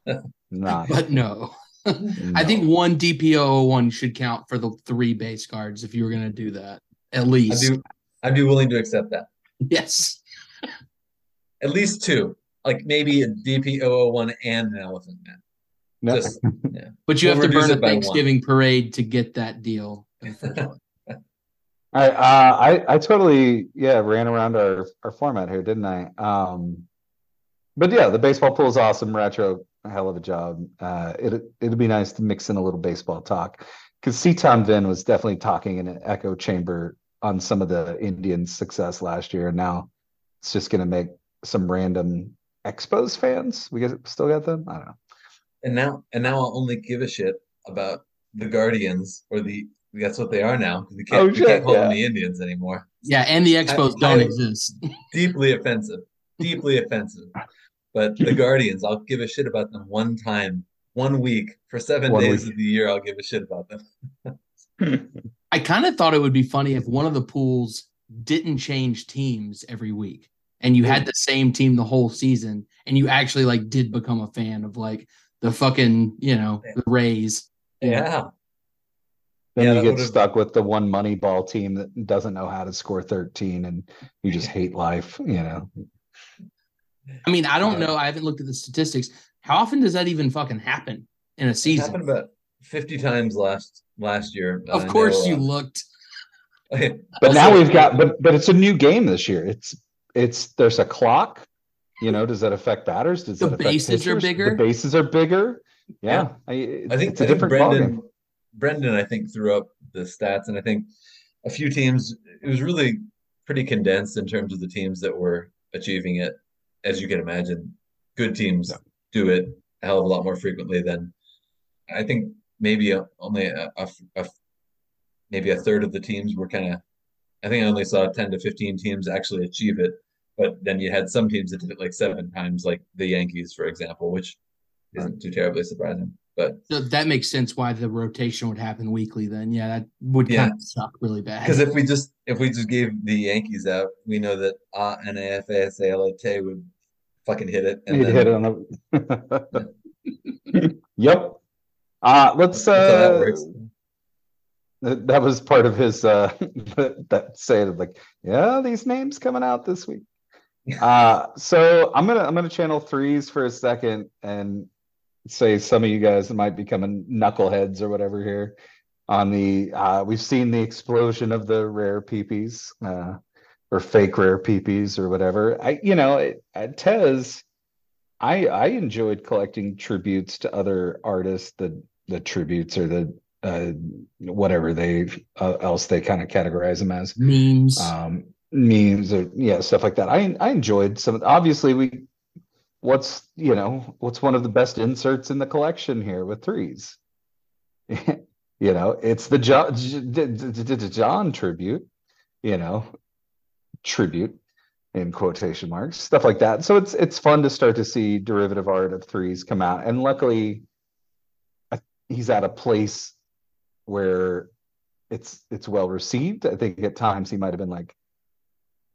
[SPEAKER 2] [LAUGHS] Not.
[SPEAKER 3] But no. I think one DPO one should count for the three base guards if you were gonna do that. At
[SPEAKER 4] I'd
[SPEAKER 3] least.
[SPEAKER 4] be I'd be willing to accept that.
[SPEAKER 3] Yes.
[SPEAKER 4] At least two. Like maybe a DP001 and an elephant man.
[SPEAKER 2] No.
[SPEAKER 4] Just
[SPEAKER 3] But you
[SPEAKER 4] We'll
[SPEAKER 3] have to
[SPEAKER 4] reduce
[SPEAKER 3] burn a
[SPEAKER 4] it one.
[SPEAKER 3] Thanksgiving parade to get that deal.
[SPEAKER 2] I, uh, I, I totally, yeah, ran around our, our format here, didn't I? Um, but yeah, the baseball pool is awesome. Rattro, hell of a job. Uh, it, it'd be nice to mix in a little baseball talk because Seaton Vin was definitely talking in an echo chamber on some of the Indians' success last year. And now it's just going to make some random Expos fans. We get, still got them? I don't know.
[SPEAKER 4] And now and now I'll only give a shit about the Guardians or the that's what they are now. We can't
[SPEAKER 2] Oh,
[SPEAKER 4] we
[SPEAKER 2] shit,
[SPEAKER 4] can't call them
[SPEAKER 2] yeah.
[SPEAKER 4] the Indians anymore.
[SPEAKER 3] yeah, and the Expos
[SPEAKER 4] I-
[SPEAKER 3] don't
[SPEAKER 4] I-
[SPEAKER 3] exist. [LAUGHS]
[SPEAKER 4] Deeply offensive. Deeply offensive. But the Guardians, I'll give a shit about them one time, one week for seven
[SPEAKER 2] One
[SPEAKER 4] days
[SPEAKER 2] week.
[SPEAKER 4] of the year. I'll give a shit about them. [LAUGHS]
[SPEAKER 3] I kind of thought it would be funny if one of the pools didn't change teams every week and you had the same team the whole season and you actually like did become a fan of like the fucking, you know, the Rays.
[SPEAKER 4] Yeah.
[SPEAKER 2] Then
[SPEAKER 4] Yeah,
[SPEAKER 2] you get
[SPEAKER 4] would've-
[SPEAKER 2] stuck with the one money ball team that doesn't know how to score 13 and you just hate life, you know.
[SPEAKER 3] I mean, I don't
[SPEAKER 4] Yeah.
[SPEAKER 3] know. I haven't looked at the statistics. How often does that even fucking happen in a
[SPEAKER 4] It
[SPEAKER 3] season?
[SPEAKER 4] happened about 50 times last last year.
[SPEAKER 3] Of
[SPEAKER 4] I
[SPEAKER 3] course
[SPEAKER 4] know,
[SPEAKER 3] you
[SPEAKER 4] uh,
[SPEAKER 3] looked. [LAUGHS]
[SPEAKER 2] But now
[SPEAKER 4] Also-
[SPEAKER 2] we've got but but it's a new game this year. It's it's there's a clock. You know, does that affect batters? Does
[SPEAKER 3] The
[SPEAKER 2] that affect
[SPEAKER 3] bases are bigger?
[SPEAKER 2] The bases are bigger. Yeah.
[SPEAKER 4] Yeah.
[SPEAKER 2] I,
[SPEAKER 4] I think,
[SPEAKER 2] it's a
[SPEAKER 4] I think
[SPEAKER 2] different
[SPEAKER 4] Brendan
[SPEAKER 2] ballgame.
[SPEAKER 4] Brendan I think threw up the stats and I think a few teams it was really pretty condensed in terms of the teams that were achieving it. As you can imagine, good teams
[SPEAKER 2] Yeah.
[SPEAKER 4] do it a hell of a lot more frequently than I think maybe a, only a, a, a- maybe a third of the teams were kind of I think I only saw 10 to 15 teams actually achieve it. But then you had some teams that did it like seven times, like the Yankees, for example, which isn't too terribly surprising. But
[SPEAKER 3] So that makes sense why the rotation would happen weekly then. Yeah, that would
[SPEAKER 4] Yeah.
[SPEAKER 3] kind of suck really bad.
[SPEAKER 4] Because if we just if we just gave the Yankees out, we know that uh, NAFASALT would fucking hit it. And
[SPEAKER 2] He'd
[SPEAKER 4] then,
[SPEAKER 2] hit it on the [LAUGHS] Yep. Uh let's
[SPEAKER 4] that
[SPEAKER 2] uh that that was part of his uh [LAUGHS] that, that saying like, yeah, these names coming out this week. Uh so I'm gonna I'm gonna channel threes for a second and say some of you guys might be coming knuckleheads or whatever here on the uh we've seen the explosion of the rare peepees uh or fake rare peepees or whatever. I you know it, at Tez I I enjoyed collecting tributes to other artists the the tributes or the uh whatever they uh, else they kind of categorize them as
[SPEAKER 3] memes.
[SPEAKER 2] um memes or yeah stuff like that. I i enjoyed some obviously we what's you know what's one of the best inserts in the collection here with threes? [LAUGHS] You know it's the john john tribute you know tribute in quotation marks stuff like that. So it's it's fun to start to see derivative art of threes come out. And luckily he's at a place where it's it's well received. I think at times he might have been like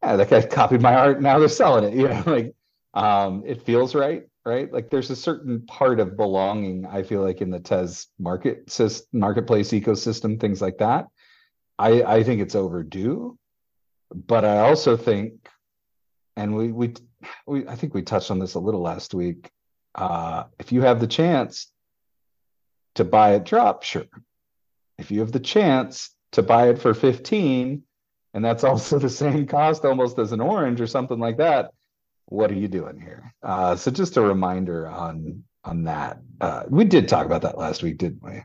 [SPEAKER 2] yeah, that guy copied my art. Now they're selling it. You know, [LAUGHS] like um, it feels right, right? Like there's a certain part of belonging. I feel like in the Tez market marketplace ecosystem, things like that. I I think it's overdue, but I also think, and we we we I think we touched on this a little last week. Uh, if you have the chance to buy it drop, sure. If you have the chance to buy it for 15 and that's [LAUGHS] also the same cost almost as an orange or something like that. What are you doing here? Uh so just a reminder on on that. Uh we did talk about that last week didn't we?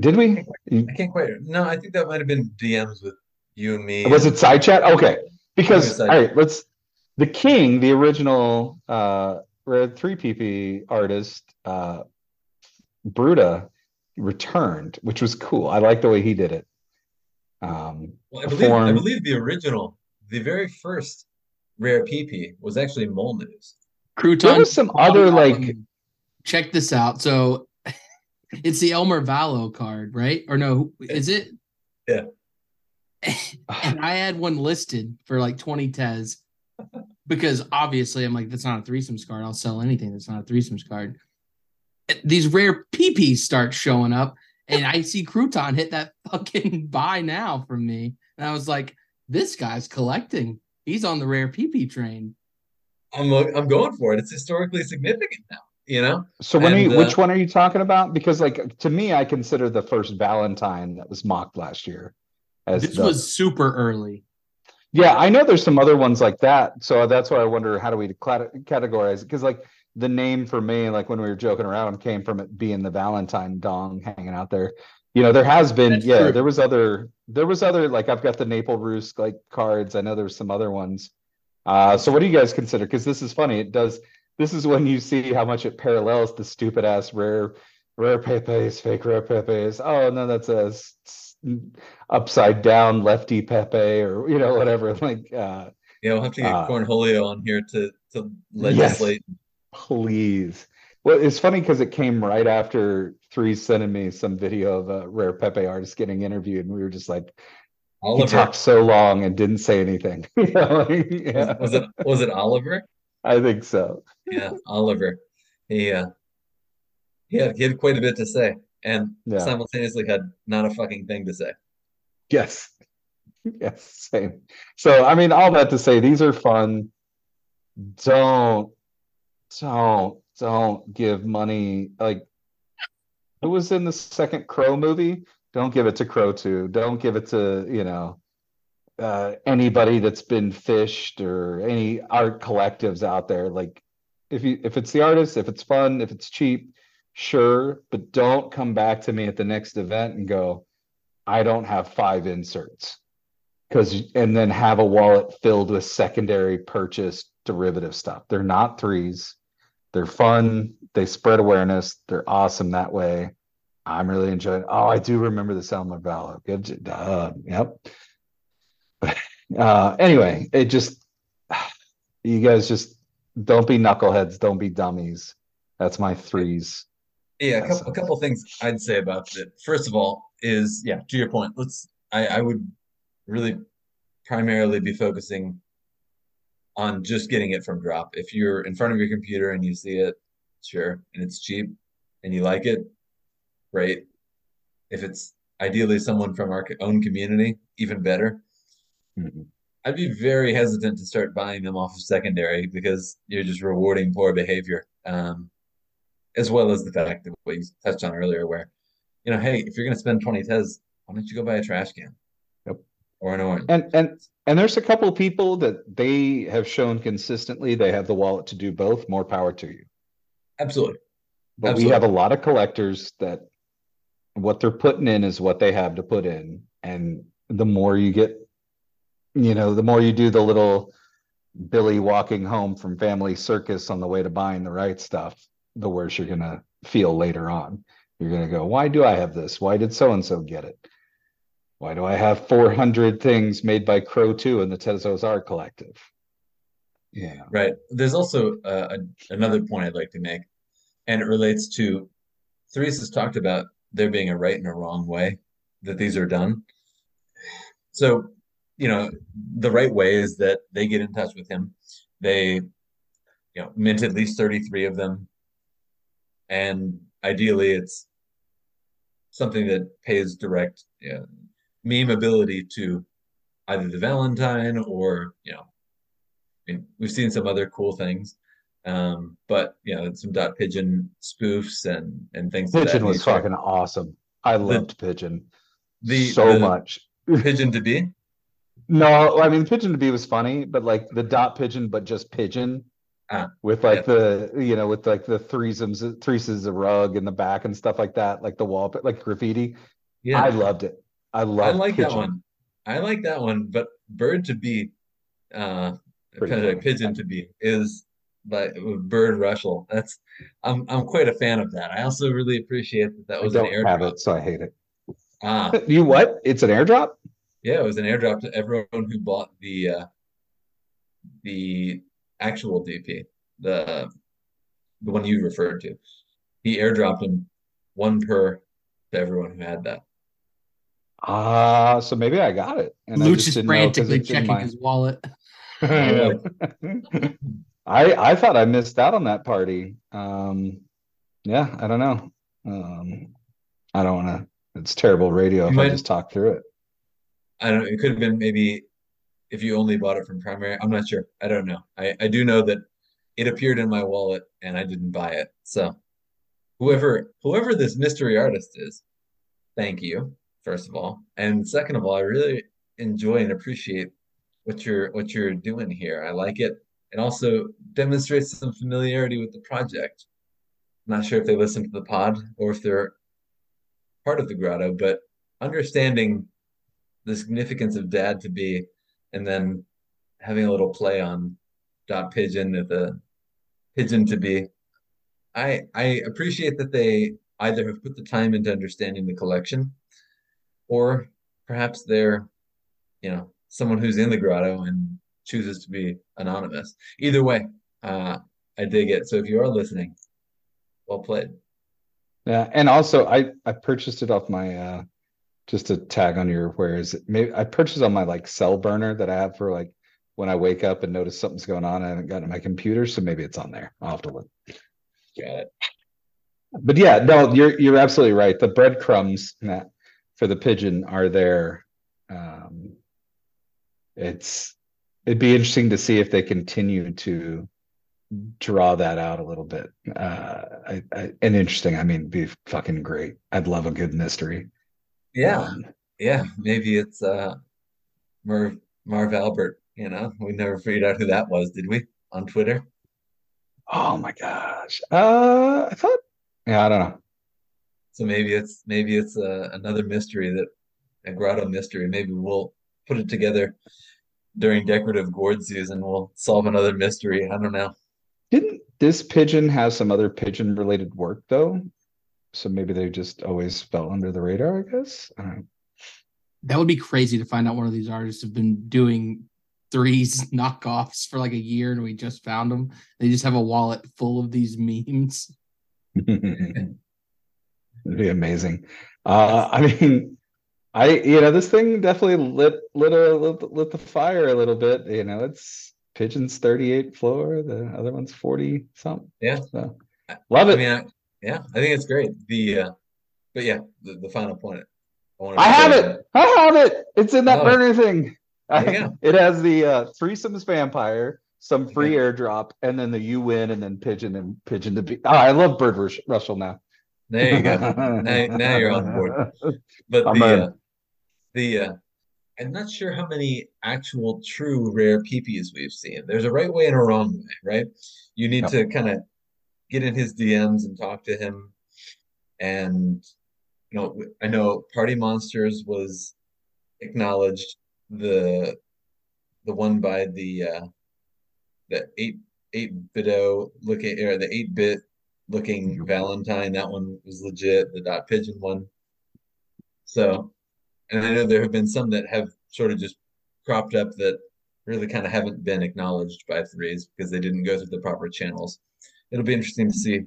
[SPEAKER 2] Did we?
[SPEAKER 4] I can't quite. No, I think that might have been DMs with you and me.
[SPEAKER 2] was it side chat? Okay. Because
[SPEAKER 4] It was side
[SPEAKER 2] all right let's the king the original uh red 3 pp artist uh bruta returned which was cool. I like the way he did it um
[SPEAKER 4] Well, I believe I believe the original, the very first rare PP was actually Mole News.
[SPEAKER 3] Crouton.
[SPEAKER 2] there was some other like
[SPEAKER 3] check this out. So [LAUGHS] it's the Elmer Vallo card, right? Or no, is it?
[SPEAKER 4] Yeah. [LAUGHS]
[SPEAKER 3] and I had one listed for like 20 Tez [LAUGHS] because obviously I'm like, that's not a threesomes card. I'll sell anything that's not a threesomes card. These rare PPs start showing up, and I see Crouton hit that [LAUGHS] fucking buy now from me. And I was like, this guy's collecting. He's on the rare PP train.
[SPEAKER 4] I'm I'm going for it. It's historically significant now. You know.
[SPEAKER 2] So when are
[SPEAKER 4] And,
[SPEAKER 2] you, which
[SPEAKER 4] uh,
[SPEAKER 2] one are you talking about? Because like to me, I consider the first Valentine that was mocked last year. As
[SPEAKER 3] This
[SPEAKER 2] the-
[SPEAKER 3] was super early.
[SPEAKER 2] Yeah, I know there's some other ones like that. So that's why I wonder how do we clat- categorize it? Because like the name for me, like when we were joking around, came from it being the Valentine dong hanging out there. You know, there has been,
[SPEAKER 3] That's
[SPEAKER 2] yeah,
[SPEAKER 3] true.
[SPEAKER 2] there was other, there was other, like I've got the Maple Roost like cards. I know there's some other ones. Uh, so what do you guys consider? Because this is funny. It does. This is when you see how much it parallels the stupid ass rare, rare Pepe's, fake rare Pepe's. Oh no, that's a upside down lefty Pepe or you know whatever. [LAUGHS] Like, uh,
[SPEAKER 4] Yeah, we'll have to get
[SPEAKER 2] Uh,
[SPEAKER 4] Cornholio on here to to legislate.
[SPEAKER 2] Please. Well, it's funny because it came right after three sending me some video of a rare Pepe artist getting interviewed, and we were just like, he
[SPEAKER 4] Oliver
[SPEAKER 2] talked so long and didn't say anything. [LAUGHS] You know, yeah,
[SPEAKER 4] was, was it was it Oliver?
[SPEAKER 2] I think so.
[SPEAKER 4] Yeah, Oliver. He uh he had, he had quite a bit to say and
[SPEAKER 2] Yeah.
[SPEAKER 4] simultaneously had not a fucking thing to say.
[SPEAKER 2] Yes. Yes, same. So, I mean, all that to say, these are fun. Don't, don't, don't give money. Like, who was in the second Crow movie? Don't give it to Crow 2. Don't give it to, you know, uh, anybody that's been fished or any art collectives out there. Like, if you if it's the artist, if it's fun, if it's cheap, sure, but don't come back to me at the next event and go, I don't have five inserts. Because and then have a wallet filled with secondary purchase derivative stuff. They're not threes. They're fun. They spread awareness. They're awesome that way. I'm really enjoying. Oh, I do remember the Selma Valor. Good. Uh, yep. [LAUGHS] Uh, anyway, it just [SIGHS] you guys just don't be knuckleheads. Don't be dummies. That's my threes.
[SPEAKER 4] Yeah, a couple, a couple things I'd say about it. First of all, is yeah, to your point, let's I, I would really primarily be focusing on just getting it from drop. If you're in front of your computer and you see it, sure, and it's cheap and you like it, great. If it's ideally someone from our own community, even better.
[SPEAKER 2] Mhm.
[SPEAKER 4] I'd be very hesitant to start buying them off of secondary because you're just rewarding poor behavior. Um, as well as the fact that what you touched on earlier, where, you know, hey, if you're going to spend 20 Tez, why don't you go buy a trash can? Or.
[SPEAKER 2] And and and there's a couple of people that they have shown consistently they have the wallet to do both. More power to you.
[SPEAKER 4] Absolutely.
[SPEAKER 2] But we have a lot of collectors that what they're putting in is what they have to put in. And the more you get, you know, the more you do the little Billy walking home from family circus on the way to buying the right stuff, the worse you're gonna feel later on. You're gonna go, why do I have this? Why did so and so get it? Why do I have 400 things made by Crow 2 in the Tezos Art Collective? Yeah.
[SPEAKER 4] Right. There's also uh, a, another point I'd like to make, and it relates to Threes has talked about there being a right and a wrong way that these are done. So, you know, the right way is that they get in touch with him. They, you know, mint at least 33 of them. And ideally, it's something that pays direct meme ability to either the Valentine or, you know, I mean, we've seen some other cool things. Um, but you know, some dot pigeon spoofs and and things
[SPEAKER 2] Pigeon was
[SPEAKER 4] nature.
[SPEAKER 2] fucking awesome. I loved Pigeon
[SPEAKER 4] The-
[SPEAKER 2] so
[SPEAKER 4] the-
[SPEAKER 2] much.
[SPEAKER 4] Pigeon to be.
[SPEAKER 2] No, I mean Pigeon to be was funny, but like the dot pigeon, but just pigeon.
[SPEAKER 4] Ah,
[SPEAKER 2] with like the you know with like the threesomes threeses of rug in the back and stuff like that, like the wall like graffiti.
[SPEAKER 4] Yeah,
[SPEAKER 2] I loved it. I
[SPEAKER 4] I
[SPEAKER 2] love
[SPEAKER 4] like that one. I like that one, but bird to be, uh, kind of like pigeon to be is like bird Russell. That's I'm I'm quite a fan of that. I also really appreciate that that was an
[SPEAKER 2] don't have
[SPEAKER 4] airdrop.
[SPEAKER 2] it, so I hate it.
[SPEAKER 4] Ah, [LAUGHS]
[SPEAKER 2] You what? It's an airdrop?
[SPEAKER 4] yeah, it was an airdrop to everyone who bought the uh, the actual DP, the the one you referred to. he airdropped them one per to everyone who had that.
[SPEAKER 2] Ah, so maybe I got it. And I
[SPEAKER 3] Luch
[SPEAKER 2] just
[SPEAKER 3] is
[SPEAKER 2] didn't know 'cause
[SPEAKER 3] frantically checking
[SPEAKER 2] my-
[SPEAKER 3] his wallet. [LAUGHS] [LAUGHS]
[SPEAKER 2] I I thought I missed out on that party. Um, yeah, I don't know. Um, I don't want to. It's terrible radio
[SPEAKER 4] You
[SPEAKER 2] if I just talk through it.
[SPEAKER 4] I don't know. It could have been maybe if you only bought it from primary. I'm not sure. I don't know. I, I do know that it appeared in my wallet and I didn't buy it. So whoever whoever this mystery artist is, thank you, first of all. And second of all, I really enjoy and appreciate what you're what you're doing here. I like it. It also demonstrates some familiarity with the project. I'm not sure if they listen to the pod or if they're part of the grotto, but understanding the significance of dad to be and then having a little play on dot pigeon at the pigeon to be i i appreciate that they either have put the time into understanding the collection or perhaps they're you know someone who's in the grotto and chooses to be anonymous either way uh i dig it so if you are listening well played
[SPEAKER 2] Yeah, and also I I purchased it off my uh just to tag on your where is it? Maybe I purchased on my like cell burner that I have for like when I wake up and notice something's going on. I haven't gotten to my computer, so maybe it's on there. I'll have to look.
[SPEAKER 4] got it
[SPEAKER 2] But yeah, no, you're you're absolutely right. The breadcrumbs Matt, for the pigeon are there. Um, it's it'd be interesting to see if they continue to draw that out a little bit. Uh, I, I, and interesting. I mean, be fucking great. I'd love a good mystery.
[SPEAKER 4] yeah
[SPEAKER 2] Um,
[SPEAKER 4] yeah maybe it's uh merv marv albert you know we never figured out who that was did we on twitter
[SPEAKER 2] oh my gosh. Uh, I thought. Yeah, I don't know.
[SPEAKER 4] So maybe it's maybe it's uh, another mystery that a grotto mystery. Maybe we'll put it together during decorative gourd season. We'll solve another mystery. I don't know.
[SPEAKER 2] Didn't this pigeon have some other pigeon related work though? So maybe they just always fell under the radar, I guess. I don't know.
[SPEAKER 3] That would be crazy to find out one of these artists have been doing threes [LAUGHS] knockoffs for like a year and we just found them. They just have a wallet full of these memes. [LAUGHS]
[SPEAKER 2] It'd be amazing. Uh, I mean, I you know this thing definitely lit lit a lit, lit the fire a little bit. You know, it's pigeons 38 floor, the other one's 40 something.
[SPEAKER 4] Yeah.
[SPEAKER 2] So love
[SPEAKER 4] I
[SPEAKER 2] it.
[SPEAKER 4] mean, I, yeah, I think it's great. The uh, but yeah, the, the final point. wanted
[SPEAKER 2] I have it. I have it. It's in that
[SPEAKER 4] Oh.
[SPEAKER 2] burner thing. [LAUGHS]
[SPEAKER 4] Go.
[SPEAKER 2] It has the uh, threesomes vampire, some free airdrop, and then the you win, and then pigeon and pigeon to be. Oh, I love Bird Rush- Russell now.
[SPEAKER 4] There you go. [LAUGHS] now, now you're on board. But
[SPEAKER 2] I'm
[SPEAKER 4] the uh, the uh, I'm not sure how many actual true rare PPs we've seen. There's a right way and a wrong way, right? You need
[SPEAKER 2] Yep.
[SPEAKER 4] to kind of get in his DMs and talk to him. And you know, I know Party Monsters was acknowledged. The the one by the uh the eight eight bito looking or the eight bit looking Valentine, that one was legit, the dot pigeon one. So, and I know there have been some that have sort of just cropped up that really kind of haven't been acknowledged by threes because they didn't go through the proper channels. It'll be interesting to see.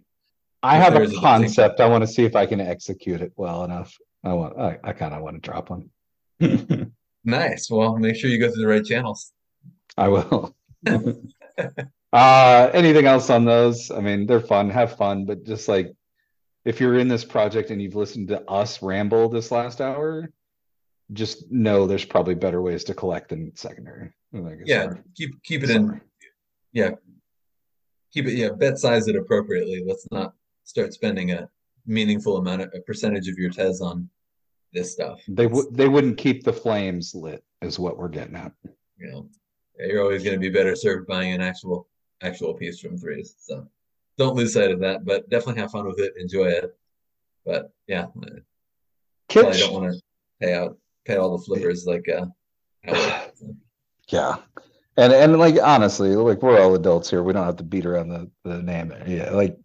[SPEAKER 2] I have a
[SPEAKER 4] is a
[SPEAKER 2] concept. I want to see if I can execute it well enough. I want. I, I kind of want to drop one. [LAUGHS]
[SPEAKER 4] Nice. Well, make sure you go through the right channels.
[SPEAKER 2] I will. [LAUGHS] uh anything else on those? I mean, they're fun, have fun, but just like if you're in this project and you've listened to us ramble this last hour, just know there's probably better ways to collect than secondary.
[SPEAKER 4] Yeah,
[SPEAKER 2] our
[SPEAKER 4] keep keep it in. Yeah, keep it. Yeah, bet size it appropriately. Let's not start spending a meaningful amount of a percentage of your Tez on this stuff.
[SPEAKER 2] They would they wouldn't keep the flames lit, is what we're getting at.
[SPEAKER 4] You know, you're always going to be better served buying an actual actual piece from threes. So don't lose sight of that. But definitely have fun with it. Enjoy it. But yeah, I don't want to pay out pay all the flippers like uh. So, [SIGHS]
[SPEAKER 2] Yeah. And and like honestly, like we're all adults here. We don't have to beat around the, the name. Yeah, like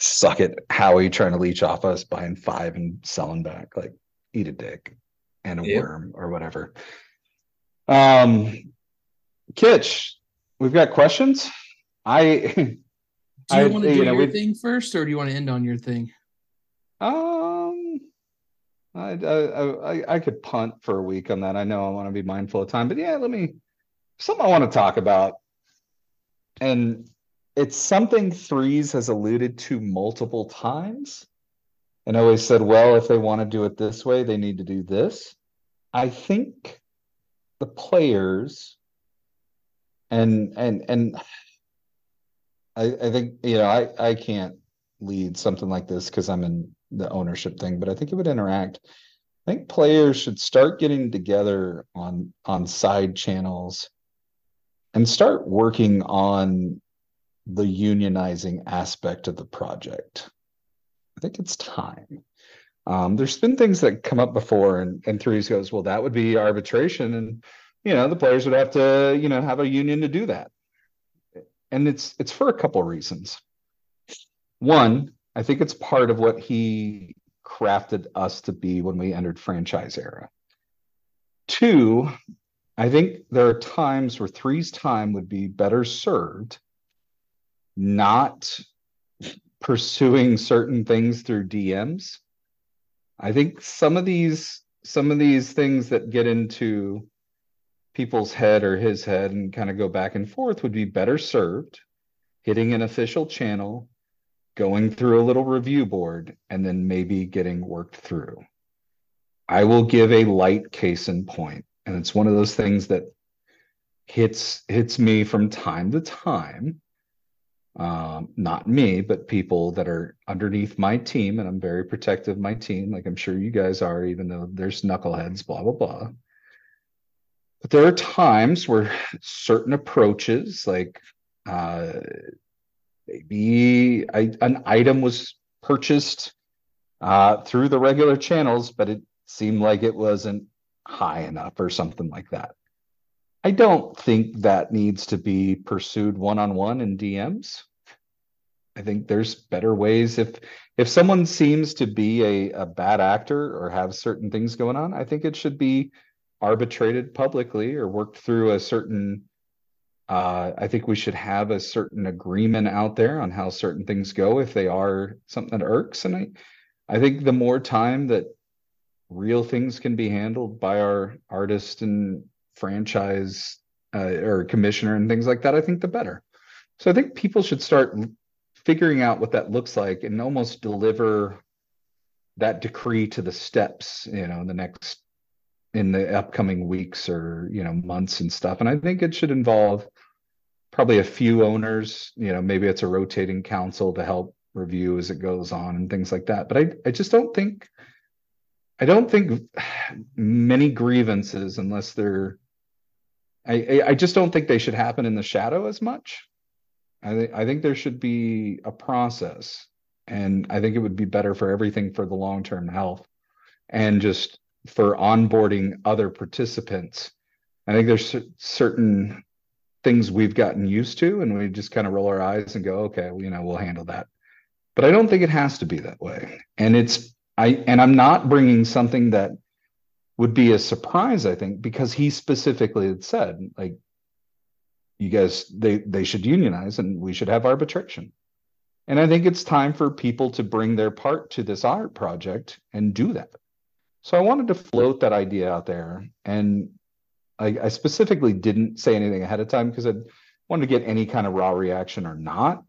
[SPEAKER 2] suck it. Howie trying to leech off us, buying five and selling back. Like eat a dick and a
[SPEAKER 4] Yep.
[SPEAKER 2] worm or whatever. Um Kitch, we've got questions. I
[SPEAKER 3] Do you
[SPEAKER 2] I-
[SPEAKER 3] want to
[SPEAKER 2] you
[SPEAKER 3] do
[SPEAKER 2] know,
[SPEAKER 3] your thing first, or do you want to end on your thing?
[SPEAKER 2] Um, I, I, I, I could punt for a week on that. I know I want to be mindful of time, but yeah, let me, something I want to talk about. And it's something Threes has alluded to multiple times. And always said, well, if they want to do it this way, they need to do this. I think the players and, and, and I, I think, you know, I, I can't lead something like this because I'm in the ownership thing, but I think it would interact. I think players should start getting together on on side channels and start working on the unionizing aspect of the project. I think it's time. Um, there's been things that come up before and, and threes goes, well, that would be arbitration. And, you know, the players would have to, you know, have a union to do that. And it's, it's for a couple of reasons. One, I think it's part of what he crafted us to be when we entered franchise era. Two, I think there are times where three's time would be better served not pursuing certain things through DMs. I think some of these some of these things that get into people's head or his head and kind of go back and forth would be better served hitting an official channel going through a little review board and then maybe getting worked through. I will give a light case in point, and it's one of those things that hits hits me from time to time. Um, not me, but people that are underneath my team, and I'm very protective of my team, like I'm sure you guys are, even though there's knuckleheads, blah blah blah. But there are times where certain approaches, like uh, maybe I, an item was purchased uh, through the regular channels, but it seemed like it wasn't high enough or something like that. I don't think that needs to be pursued one on one in DMs. I think there's better ways if if someone seems to be a, a bad actor or have certain things going on, I think it should be arbitrated publicly or worked through a certain uh, I think we should have a certain agreement out there on how certain things go if they are something that irks. And I, I think the more time that real things can be handled by our artist and franchise uh, or commissioner and things like that, I think the better. So I think people should start figuring out what that looks like and almost deliver that decree to the steps, you know, in the next in the upcoming weeks or you know months and stuff. And i think it should involve probably a few owners you know maybe it's a rotating council to help review as it goes on and things like that. But i i just don't think i don't think many grievances unless they're i i just don't think they should happen in the shadow as much. I think i think there should be a process and i think it would be better for everything for the long-term health and just for onboarding other participants. I think there's certain things we've gotten used to, and we just kind of roll our eyes and go, okay, well, you know, we'll handle that. But I don't think it has to be that way. And it's I and I'm not bringing something that would be a surprise. I think because he specifically had said, like, you guys, they they should unionize and we should have arbitration. And I think it's time for people to bring their part to this art project and do that. So I wanted to float that idea out there. And I, I specifically didn't say anything ahead of time because I wanted to get any kind of raw reaction or not.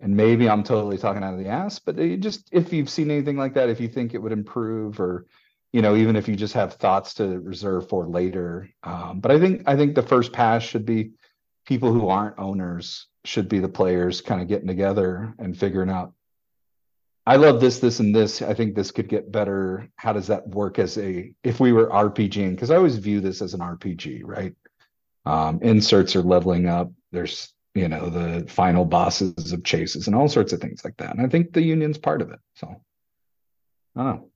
[SPEAKER 2] And maybe I'm totally talking out of the ass, but just if you've seen anything like that, if you think it would improve or, you know, even if you just have thoughts to reserve for later. Um, but I think I think the first pass should be people who aren't owners should be the players kind of getting together and figuring out I love this, this, and this. I think this could get better. How does that work as a if we were RPGing? Because I always view this as an RPG, right? Um, inserts are leveling up. There's you know the final bosses of chases and all sorts of things like that. And I think the union's part of it. So I don't know.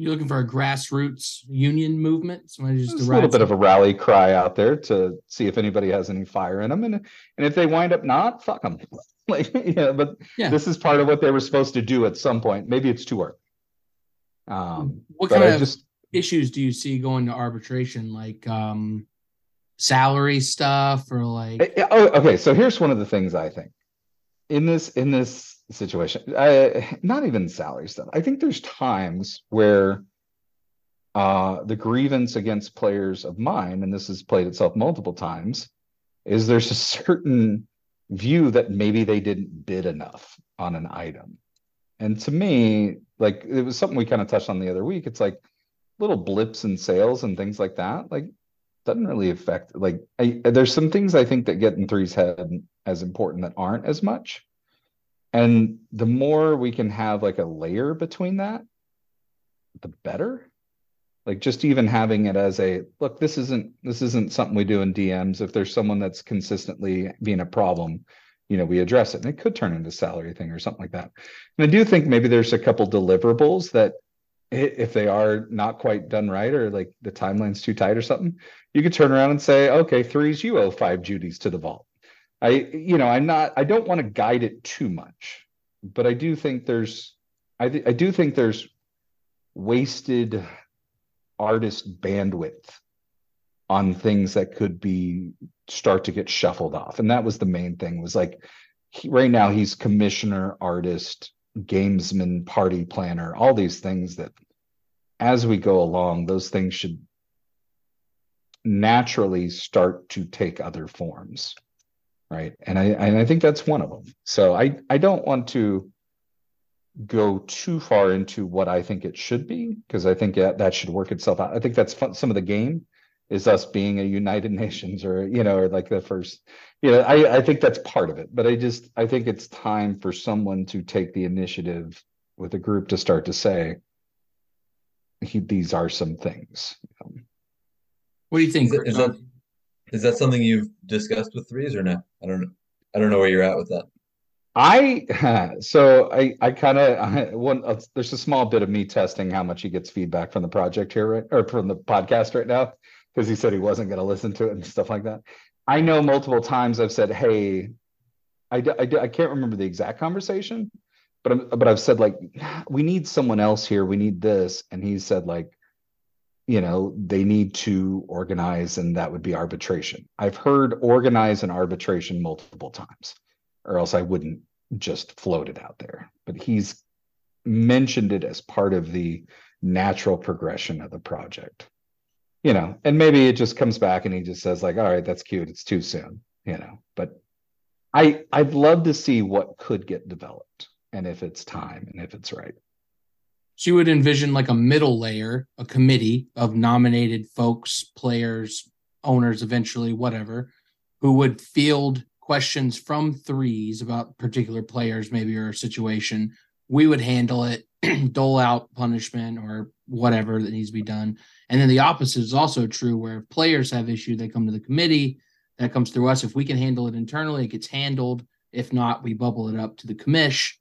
[SPEAKER 3] You looking for a grassroots union movement? Somebody just
[SPEAKER 2] a little bit of a rally cry out there to see if anybody has any fire in them, and and if they wind up not, fuck them. [LAUGHS] like yeah, but
[SPEAKER 3] Yeah.
[SPEAKER 2] this is part of what they were supposed to do at some point. Maybe it's too early. Um,
[SPEAKER 3] What kind
[SPEAKER 2] I
[SPEAKER 3] of
[SPEAKER 2] just
[SPEAKER 3] issues do you see going to arbitration? Like um salary stuff or like
[SPEAKER 2] Eh, eh, Oh, okay. So here's one of the things I think. in this in this situation, I not even salary stuff. I think there's times where uh the grievance against players of mine, and this has played itself multiple times, is there's a certain view that maybe they didn't bid enough on an item. And to me, like it was something we kind of touched on the other week. It's like little blips in sales and things like that. Like doesn't really affect like I, there's some things I think that get in three's head as important that aren't as much. And the more we can have like a layer between that, the better. Like just even having it as a look, this isn't this isn't something we do in DMs. If there's someone that's consistently being a problem, you know, we address it. And it could turn into salary thing or something like that. And I do think maybe there's a couple deliverables that if they are not quite done right or like the timeline's too tight or something, you could turn around and say, okay, threes, you owe five duties to the vault. I, you know, I'm not, I don't want to guide it too much, but I do think there's, I, th- I do think there's wasted artist bandwidth on things that could be start to get shuffled off. And that was the main thing was like, he, right now he's commissioner, artist, gamesman, party planner, all these things that as we go along, those things should naturally start to take other forms. Right. And I and I think that's one of them. So I I don't want to go too far into what I think it should be because I think that, that should work itself out. I think that's fun, some of the game is us being a United [LAUGHS] Nations or you know or like the first you know I I think that's part of it but I just I think it's time for someone to take the initiative with a group to start to say he, these are some things
[SPEAKER 3] what do you think
[SPEAKER 4] is, that is that something you've discussed with threes or no I don't I don't know where you're at with that
[SPEAKER 2] I [LAUGHS] so I I kind of [LAUGHS] one uh, there's a small bit of me testing how much he gets feedback from the project here right or from the podcast right now because he said he wasn't going to listen to it and stuff like that. I know multiple times I've said, "Hey, I, I, I can't remember the exact conversation, but I'm, but I've said like, we need someone else here. We need this," and he said like, you know, they need to organize, and that would be arbitration. I've heard organize and arbitration multiple times, or else I wouldn't just float it out there. But he's mentioned it as part of the natural progression of the project you know, and maybe it just comes back and he just says like, all right, that's cute. It's too soon, you know, but I, I'd love to see what could get developed and if it's time and if it's right.
[SPEAKER 3] You would envision like a middle layer, a committee of nominated folks, players, owners, eventually, whatever, who would field questions from threes about particular players, maybe or a situation. We would handle it, [CLEARS THROAT] dole out punishment or whatever that needs to be done. And then the opposite is also true where if players have issue, they come to the committee, that comes through us. If we can handle it internally, it gets handled. If not, we bubble it up to the commish.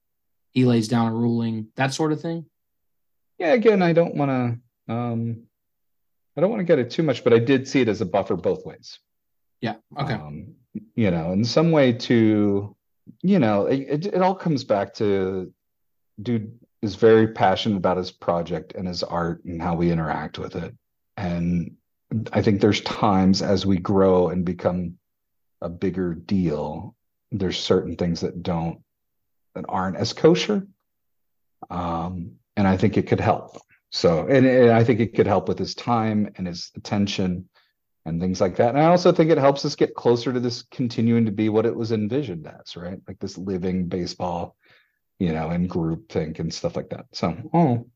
[SPEAKER 3] He lays down a ruling, that sort of thing.
[SPEAKER 2] Yeah, again, I don't want to um I don't want to get it too much, but I did see it as a buffer both ways.
[SPEAKER 3] Yeah. Okay.
[SPEAKER 2] Um, you know, in some way to, you know, it, it all comes back to dude is very passionate about his project and his art and how we interact with it. And I think there's times as we grow and become a bigger deal, there's certain things that don't that aren't as kosher. Um, and I think it could help. So, and, and I think it could help with his time and his attention and things like that. And I also think it helps us get closer to this continuing to be what it was envisioned as, right? Like this living baseball you know, and group think and stuff like that. So, oh,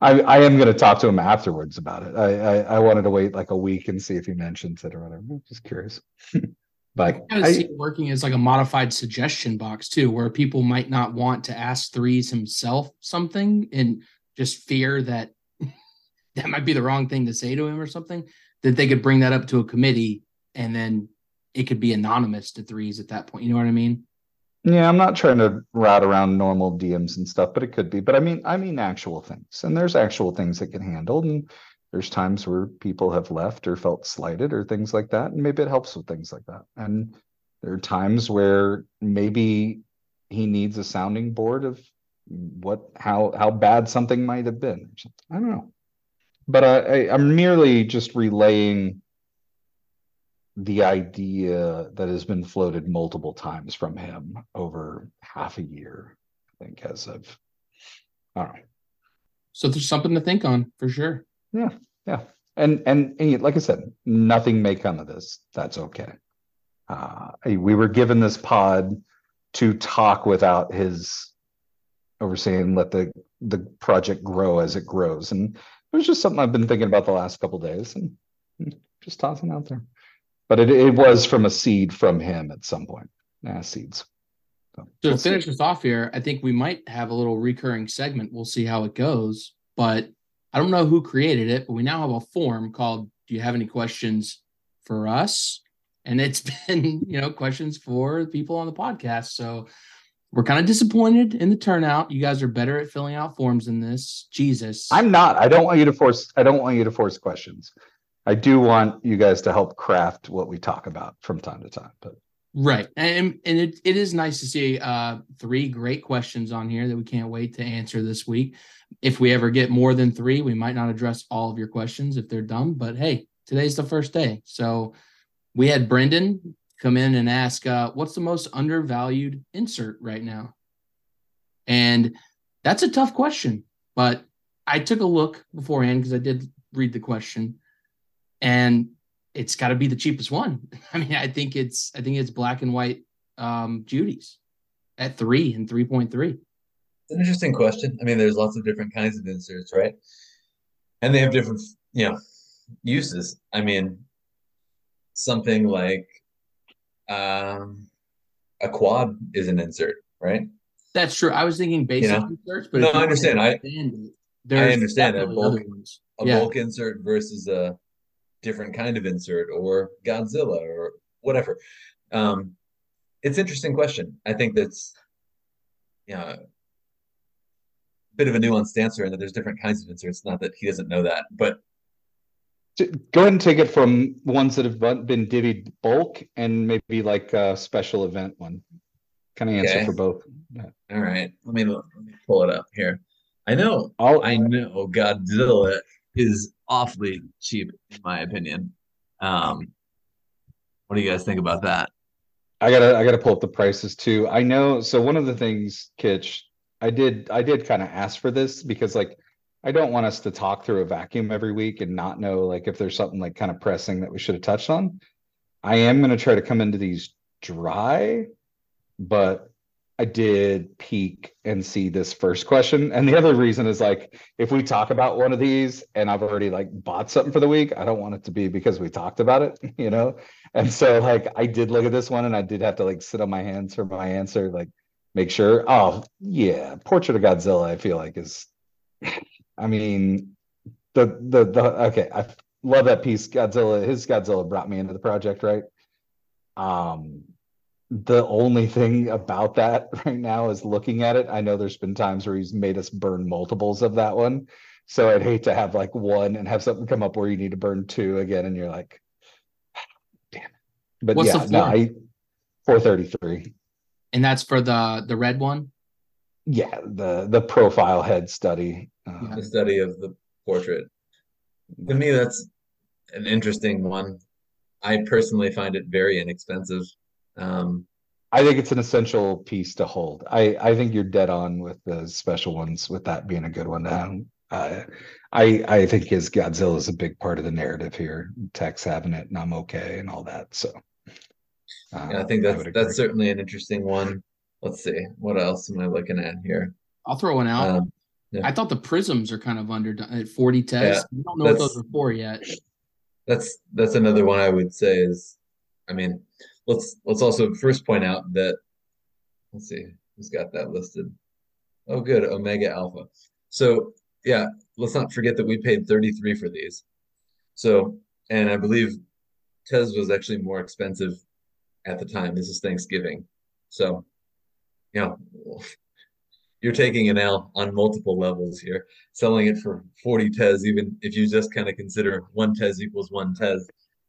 [SPEAKER 2] I I am going to talk to him afterwards about it. I, I, I wanted to wait like a week and see if he mentions it or whatever. I'm just curious. [LAUGHS] but
[SPEAKER 3] I kind of see it working as like a modified suggestion box too, where people might not want to ask threes himself something and just fear that [LAUGHS] that might be the wrong thing to say to him or something. That they could bring that up to a committee and then it could be anonymous to threes at that point. You know what I mean?
[SPEAKER 2] Yeah, I'm not trying to route around normal DMs and stuff, but it could be. But I mean, I mean actual things, and there's actual things that get handled, and there's times where people have left or felt slighted or things like that, and maybe it helps with things like that. And there are times where maybe he needs a sounding board of what how how bad something might have been. I don't know, but I, I I'm merely just relaying the idea that has been floated multiple times from him over half a year, I think, as of, I don't know.
[SPEAKER 3] So there's something to think on for sure.
[SPEAKER 2] Yeah, yeah. And, and, and like I said, nothing may come of this. That's okay. Uh, we were given this pod to talk without his overseeing, let the, the project grow as it grows. And it was just something I've been thinking about the last couple days and just tossing out there. But it, it was from a seed from him at some point. Nah, seeds.
[SPEAKER 3] So, to finish this off here, I think we might have a little recurring segment. We'll see how it goes. But I don't know who created it, but we now have a form called Do you have any questions for us? And it's [LAUGHS] been, you know, questions for people on the podcast. So we're kind of disappointed in the turnout. You guys are better at filling out forms than this. Jesus.
[SPEAKER 2] I'm not. I don't want you to force I don't want you to force questions. I do want you guys to help craft what we talk about from time to time. But
[SPEAKER 3] right, and and it, it is nice to see uh, three great questions on here that we can't wait to answer this week. If we ever get more than three, we might not address all of your questions if they're dumb. But hey, today's the first day, so we had Brendan come in and ask, uh, "What's the most undervalued insert right now?" And that's a tough question, but I took a look beforehand because I did read the question and it's got to be the cheapest one. [LAUGHS] I mean, I think it's I think it's black and white um, Judy's at three and three point three.
[SPEAKER 4] It's an interesting question. I mean, there's lots of different kinds of inserts, right? And they have different, you know, uses. I mean, something like um, a quad is an insert, right?
[SPEAKER 3] That's true. I was thinking basic you know? inserts, but
[SPEAKER 4] no, I understand. I, I understand a bulk, a
[SPEAKER 3] yeah.
[SPEAKER 4] bulk insert versus a different kind of insert or Godzilla or whatever. Um, it's interesting question. I think that's you know, a bit of a nuanced answer, and that there's different kinds of inserts. Not that he doesn't know that, but
[SPEAKER 2] go ahead and take it from ones that have been divvied bulk and maybe like a special event one. Kind of answer okay. for both.
[SPEAKER 4] Yeah. All right, let me let me pull it up here. I know. I'll, I know Godzilla is awfully cheap in my opinion. Um, what do you guys think about that?
[SPEAKER 2] I gotta I gotta pull up the prices too. I know. So one of the things, Kitch, I did I did kind of ask for this because like I don't want us to talk through a vacuum every week and not know like if there's something like kind of pressing that we should have touched on. I am gonna try to come into these dry, but I did peek and see this first question. And the other reason is like, if we talk about one of these and I've already like bought something for the week, I don't want it to be because we talked about it, [LAUGHS] you know? And so like, I did look at this one and I did have to like sit on my hands for my answer, like make sure. Oh yeah. Portrait of Godzilla, I feel like is, I mean, the, the, the, okay. I love that piece. Godzilla, his Godzilla brought me into the project, right? Um, the only thing about that [LAUGHS] right now is looking at it. I know there's been times where he's made us burn multiples of that one. So I'd hate to have like one and have something come up where you need to burn two again and you're like, damn it. But What's yeah, no, I 433.
[SPEAKER 3] And that's for the the red one?
[SPEAKER 2] Yeah, the the profile head study.
[SPEAKER 4] Uh, the study of the portrait. To me, that's an interesting one. I personally find it very inexpensive. Um,
[SPEAKER 2] I think it's an essential piece to hold. I I think you're dead on with the special ones, with that being a good one. Um, uh, I I think his Godzilla is a big part of the narrative here. Tex having it, and I'm okay, and all that. So,
[SPEAKER 4] uh, yeah, I think that's I that's certainly an interesting one. Let's see, what else am I looking at here?
[SPEAKER 3] I'll throw one out. Um, yeah. I thought the prisms are kind of underdone at 40 Tez. Yeah, I don't know what those are for yet.
[SPEAKER 4] That's that's another one I would say is, I mean, let's let's also first point out that let's see who's got that listed. Oh, good, Omega Alpha. So yeah, let's not forget that we paid 33 for these. So, and I believe Tez was actually more expensive at the time. This is Thanksgiving. So, know, you're taking an L on multiple levels here, selling it for 40 Tez, even if you just kind of consider one Tez equals one Tez.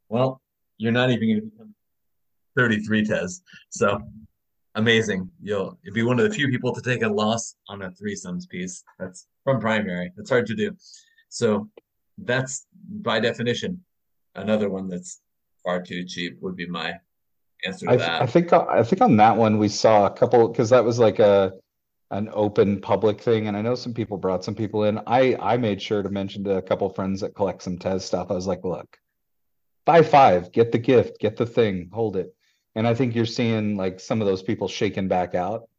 [SPEAKER 4] Well, you're not even going to become 33 Tez. So amazing. You'll you'll be one of the few people to take a loss on a threesomes piece. That's from primary. That's hard to do. So that's by definition another one that's far too cheap would be my answer to
[SPEAKER 2] I,
[SPEAKER 4] that.
[SPEAKER 2] I think I think on that one we saw a couple because that was like a an open public thing, and I know some people brought some people in. I I made sure to mention to a couple friends that collect some Tez stuff. I was like, look, buy five, get the gift, get the thing, hold it. And I think you're seeing like some of those people shaking back out.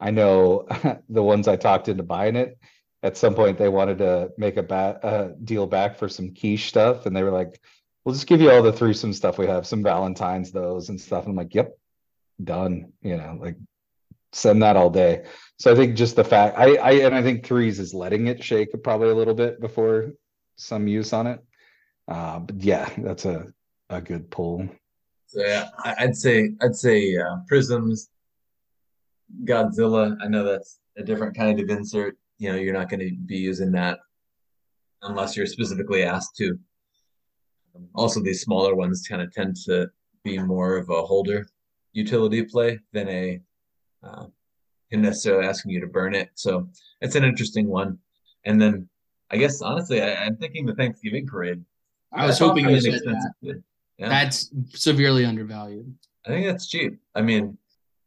[SPEAKER 2] I know [LAUGHS] the ones I talked into buying it. At some point, they wanted to make a ba- deal back for some quiche stuff, and they were like, "We'll just give you all the threesome stuff we have, some Valentines, those and stuff." And I'm like, "Yep, done." You know, like send that all day. So I think just the fact I I and I think threes is letting it shake probably a little bit before some use on it. Uh, but yeah, that's a a good pull.
[SPEAKER 4] I- I'd say I'd say uh, Prisms, Godzilla. I know that's a different kind of insert. You know, you're not going to be using that unless you're specifically asked to. Also, these smaller ones kind of tend to be more of a holder utility play than a uh, necessarily asking you to burn it. So it's an interesting one. And then I guess honestly, I, I'm thinking the Thanksgiving parade.
[SPEAKER 3] I was
[SPEAKER 4] That's
[SPEAKER 3] hoping you said that.
[SPEAKER 4] Yeah.
[SPEAKER 3] That's severely undervalued.
[SPEAKER 4] I think that's cheap. I mean,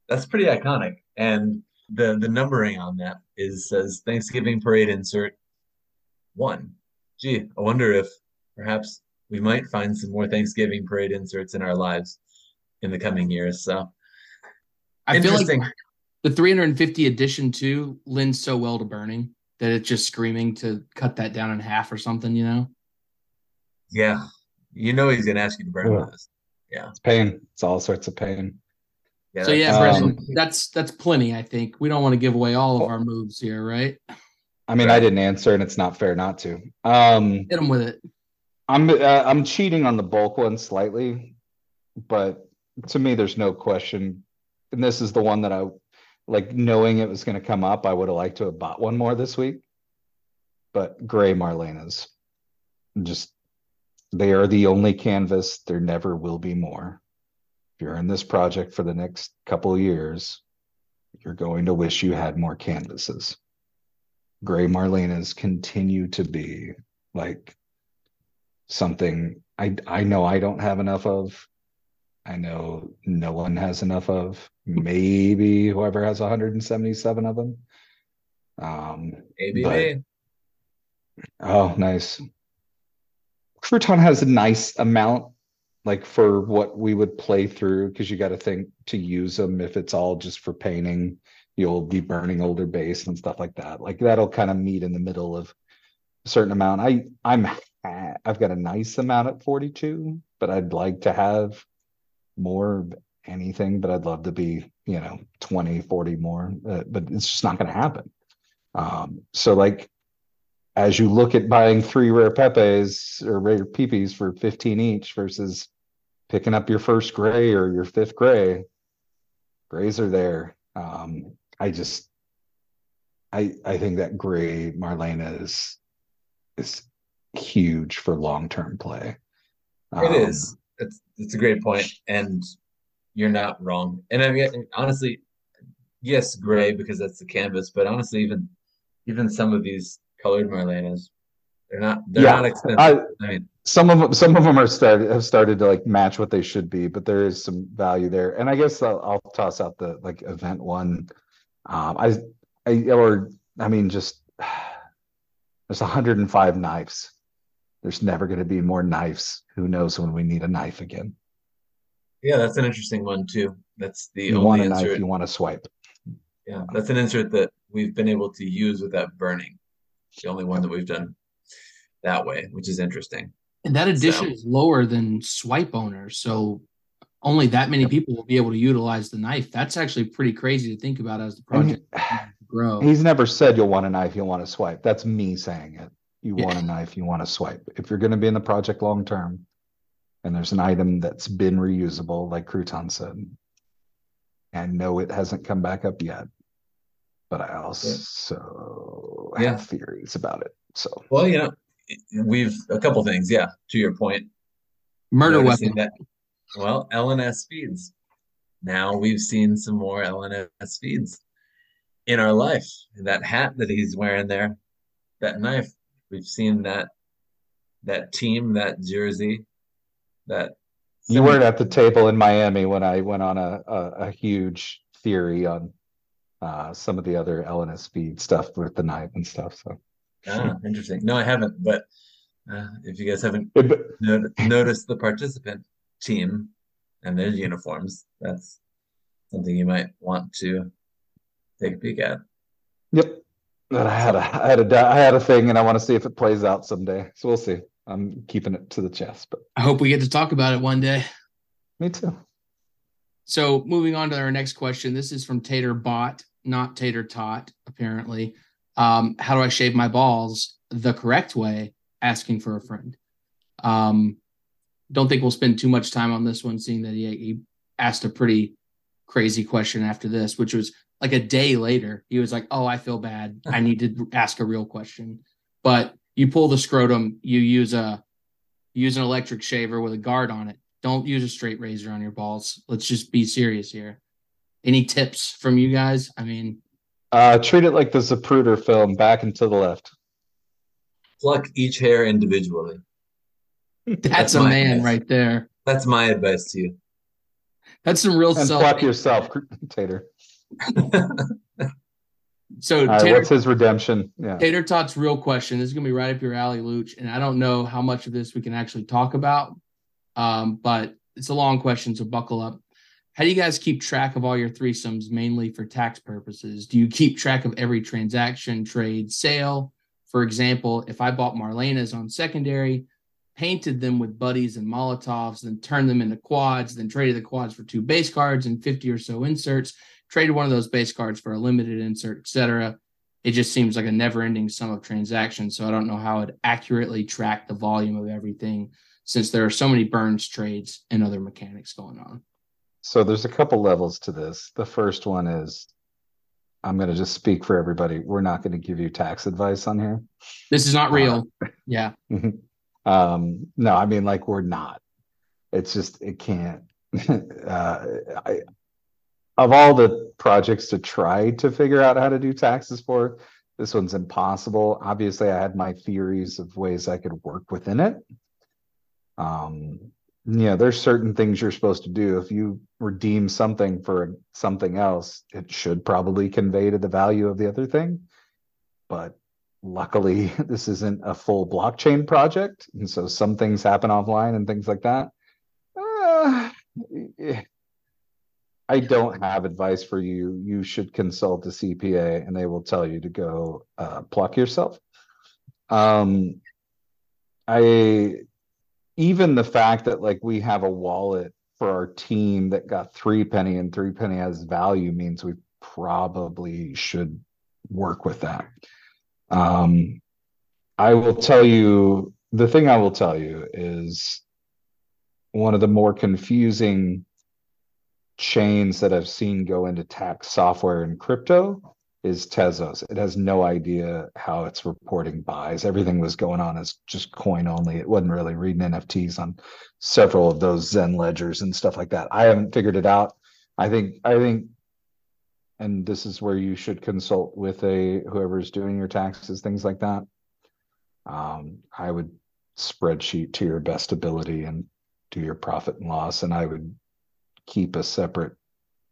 [SPEAKER 4] that's pretty iconic. And the the numbering on that is says Thanksgiving parade insert one. Gee, I wonder if perhaps we might find some more Thanksgiving parade inserts in our lives in the coming years. So
[SPEAKER 3] I feel like the 350 edition too lends so well to burning that it's just screaming to cut that down in half or something, you know?
[SPEAKER 4] yeah, you know he's gonna ask you to burn
[SPEAKER 2] Yeah.
[SPEAKER 4] those. Yeah.
[SPEAKER 2] It's pain. It's all sorts of pain.
[SPEAKER 4] Yeah.
[SPEAKER 3] so yeah,
[SPEAKER 4] that's-
[SPEAKER 2] Um,
[SPEAKER 3] that's that's plenty. I think we don't want to give away all of our moves here, right?
[SPEAKER 2] I mean, I didn't answer, and it's not fair not to. Um,
[SPEAKER 3] Hit them with it.
[SPEAKER 2] I'm uh, I'm cheating on the bulk one slightly, but to me, there's no question. And this is the one that I like knowing it was going to come up. I would have liked to have bought one more this week, but gray Marlenas, just they are the only canvas. There never will be more. If you're in this project for the next couple of years, you're going to wish you had more canvases. Gray Marlenas continue to be like something I I know I don't have enough of. I know no one has enough of. Maybe whoever has 177 of them. Um,
[SPEAKER 4] Maybe
[SPEAKER 2] but-
[SPEAKER 4] me.
[SPEAKER 2] oh, nice. Crouton has a nice amount, like for what we would play through, because you got to think to use them. If it's all just for painting, you'll be burning older base and stuff like that. Like that'll kind of meet in the middle of a certain amount. I I'm I've got a nice amount at 42, but I'd like to have more of anything, but I'd love to be, you know, 20, 40 more, uh, but it's just not going to happen. Um, so like, as you look at buying three rare Pepes or rare Peepees for 15 each versus picking up your first gray or your fifth gray, grays are there. Um, I just, I, I think that gray Marlena is, is huge for long-term play.
[SPEAKER 4] It
[SPEAKER 2] Um,
[SPEAKER 4] is. It's it's a great point, and you're not wrong. And I mean, honestly, yes, gray because that's the canvas. But honestly, even even some of these colored Marlenas, they're not they're
[SPEAKER 2] Yeah,
[SPEAKER 4] not expensive.
[SPEAKER 2] I,
[SPEAKER 4] I mean,
[SPEAKER 2] some of them some of them are started have started to like match what they should be but there is some value there. And i guess i'll, I'll toss out the like event one. Um i i or i mean just [SIGHS] there's 105 knives. There's never going to be more knives. Who knows when we need a knife again?
[SPEAKER 4] Yeah, that's an interesting one too. That's the
[SPEAKER 2] you
[SPEAKER 4] only
[SPEAKER 2] want a knife you want to swipe.
[SPEAKER 4] Yeah, that's an insert that we've been able to use without burning. The only one that we've done that way, which is interesting.
[SPEAKER 3] And that edition
[SPEAKER 4] So-
[SPEAKER 3] is lower than swipe owners, so only that many people will be able to utilize the knife. That's actually pretty crazy to think about as the project grows.
[SPEAKER 2] he's never said you'll want a knife you'll want to swipe that's me saying it you
[SPEAKER 3] Yeah.
[SPEAKER 2] want a knife you want to swipe if you're going to be in the project long term and there's an item that's been reusable like crouton said and no it hasn't come back up yet but i also
[SPEAKER 4] Yeah.
[SPEAKER 2] have theories about it so
[SPEAKER 4] Well, you know, we've a couple things. Yeah, to your point,
[SPEAKER 3] Murder
[SPEAKER 4] noticing
[SPEAKER 3] weapon.
[SPEAKER 4] That, well, LNS feeds. Now we've seen some more LNS feeds in our life. That hat that he's wearing there, that knife, we've seen that that team, that jersey, that
[SPEAKER 2] You weren't at the table in Miami when I went on a, a, a huge theory on uh, some of the other LNS speed stuff with the knife and stuff. So
[SPEAKER 4] Ah, interesting. No, I haven't, but uh, if you guys haven't
[SPEAKER 2] It- but-
[SPEAKER 4] not- noticed the participant team and their uniforms, that's something you might want to take a peek at.
[SPEAKER 2] Yep. But I had a I had a I had a thing and I want to see if it plays out someday. So we'll see. I'm keeping it to the chest, but
[SPEAKER 3] I hope we get to talk about it one day.
[SPEAKER 2] me too.
[SPEAKER 3] So moving on to our next question. This is from Tater Bot, not Tater Tot, apparently. Um, how do I shave my balls the correct way? Asking for a friend. Um, don't think we'll spend too much time on this one, seeing that he, he asked a pretty crazy question after this, which was like a day later. He was like, "Oh, I feel bad. I need to ask a real question." But you pull the scrotum, you use a use an electric shaver with a guard on it. Don't use a straight razor on your balls. Let's just be serious here. Any tips from you guys? I mean,
[SPEAKER 2] Uh, treat it like the Zapruder film, back and to the left.
[SPEAKER 4] Pluck each hair individually.
[SPEAKER 3] that's,
[SPEAKER 4] That's
[SPEAKER 3] a man
[SPEAKER 4] advice.
[SPEAKER 3] right there.
[SPEAKER 4] That's my advice to you.
[SPEAKER 3] That's some real
[SPEAKER 2] And
[SPEAKER 3] self.
[SPEAKER 2] pluck yourself, [LAUGHS] Tater. [LAUGHS]
[SPEAKER 3] So
[SPEAKER 2] All right,
[SPEAKER 3] Tater,
[SPEAKER 2] what's his redemption? Yeah.
[SPEAKER 3] Tater Tot's real question. This is gonna be right up your alley, Luch, and I don't know how much of this we can actually talk about, um, but it's a long question, so buckle up. How do you guys keep track of all your threesomes, mainly for tax purposes? Do you keep track of every transaction, trade, sale? For example, if I bought Marlena's on secondary, painted them with buddies and Molotovs, then turned them into quads, then traded the quads for two base cards and 50 or so inserts, traded one of those base cards for a limited insert, etc it just seems like a never ending sum of transactions. So I don't know how it accurately track the volume of everything since there are so many burns trades and other mechanics going on.
[SPEAKER 2] So there's a couple levels to this. The first one is I'm going to just speak for everybody. We're not going to give you tax advice on here.
[SPEAKER 3] This is not real. [LAUGHS] Yeah.
[SPEAKER 2] um no i mean like we're not it's just it can't [LAUGHS] uh i of all the projects to try to figure out how to do taxes for this one's impossible obviously i had my theories of ways i could work within it um yeah there's certain things you're supposed to do. If you redeem something for something else it should probably convey to the value of the other thing. But luckily [LAUGHS] this isn't a full blockchain project. And so some things happen offline and things like that. Uh, i don't have advice for you. You should consult a cpa and they will tell you to go uh, pluck yourself. Um i even the fact that like we have a wallet for our team that got three penny and three penny has value means we probably should work with that. Um, I will tell you the thing I will tell you is one of the more confusing chains that I've seen go into tax software and crypto is Tezos. It has no idea how it's reporting buys. Everything was going on as just coin only. It wasn't really reading NFTs on several of those ZenLedgers and stuff like that. I haven't figured it out. I think I think and this is where you should consult with a whoever's doing your taxes things like that um, i would spreadsheet to your best ability and do your profit and loss and i would keep a separate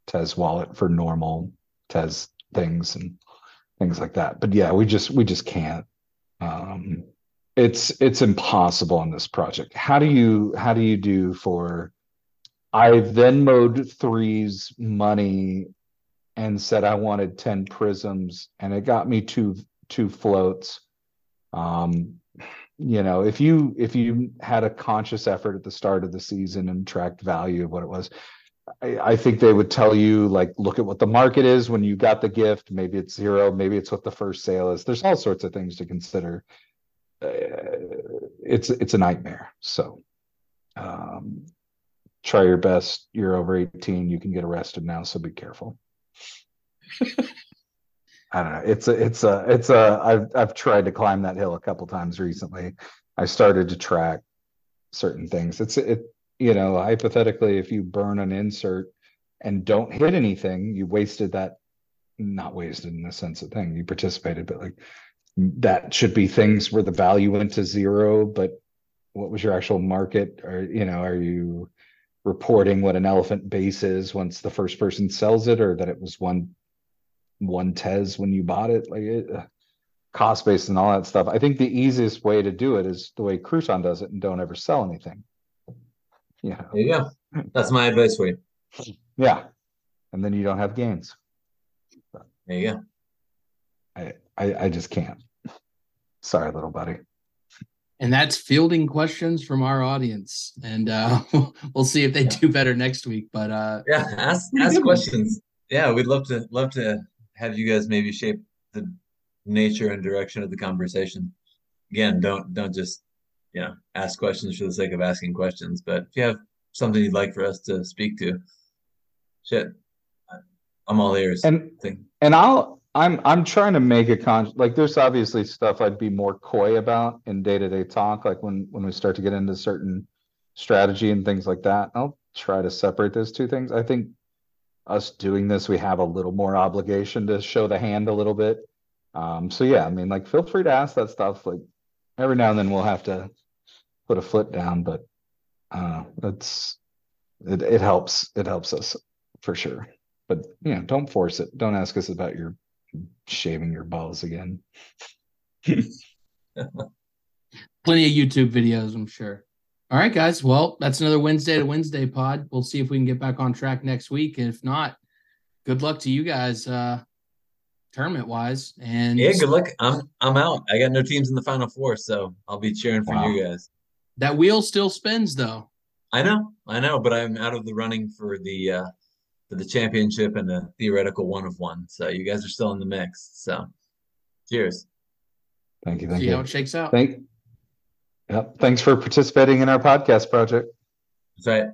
[SPEAKER 2] tez wallet for normal tez things and things like that but yeah we just we just can't um, it's it's impossible on this project how do you how do you do for i then venmoed threes money and said I wanted 10 prisms and it got me two two floats. Um you know, if you if you had a conscious effort at the start of the season and tracked value of what it was, I, I think they would tell you like look at what the market is when you got the gift. Maybe it's zero, maybe it's what the first sale is. There's all sorts of things to consider. Uh, it's it's a nightmare. So um try your best. You're over 18, you can get arrested now, so be careful. [LAUGHS] I don't know. It's a, it's a, it's a. I've I've tried to climb that hill a couple times recently. I started to track certain things. It's it, you know, hypothetically, if you burn an insert and don't hit anything, you wasted that. Not wasted in the sense of thing you participated, but like that should be things where the value went to zero. But what was your actual market? Or you know, are you reporting what an elephant base is once the first person sells it, or that it was one one tez when you bought it, like it, uh, cost base and all that stuff. I think the easiest way to do it is the way Crouton does it, and don't ever sell anything. Yeah,
[SPEAKER 4] There you go. That's my advice for you.
[SPEAKER 2] yeah, and then you don't have gains.
[SPEAKER 4] There you go.
[SPEAKER 2] I I, I just can't. Sorry, little buddy.
[SPEAKER 3] And that's fielding questions from our audience. And uh, [LAUGHS] we'll see if they do better next week. But uh,
[SPEAKER 4] Yeah, ask ask questions. Yeah, we'd love to love to have you guys maybe shape the nature and direction of the conversation. Again, don't don't just you know ask questions for the sake of asking questions. But if you have something you'd like for us to speak to, shit, I'm all ears.
[SPEAKER 2] And
[SPEAKER 4] Think-
[SPEAKER 2] and I'll I'm I'm trying to make a con like there's obviously stuff I'd be more coy about in day-to-day talk, like when when we start to get into certain strategy and things like that. I'll try to separate those two things. I think us doing this, we have a little more obligation to show the hand a little bit. Um, so yeah, I mean, like feel free to ask that stuff. Like every now and then we'll have to put a foot down, but uh that's it it helps. It helps us for sure. But you know, don't force it. Don't ask us about your shaving your balls again. [LAUGHS]
[SPEAKER 3] plenty of YouTube videos, I'm sure. All right, guys. Well, that's another Wednesday to Wednesday pod. We'll see if we can get back on track next week. And if not, good luck to you guys, uh, tournament wise. And
[SPEAKER 4] yeah, good luck. I'm I'm out. I got no teams in the final four, so I'll be cheering for
[SPEAKER 2] Wow.
[SPEAKER 4] you guys.
[SPEAKER 3] That wheel still spins though.
[SPEAKER 4] I know, I know, but I'm out of the running for the uh for the championship and the theoretical one of one. So you guys are still in the mix. So cheers.
[SPEAKER 2] Thank you. Thank
[SPEAKER 3] see how
[SPEAKER 2] you.
[SPEAKER 3] it shakes out.
[SPEAKER 2] Thank. Yep. Thanks for participating in our podcast project.
[SPEAKER 4] That's right.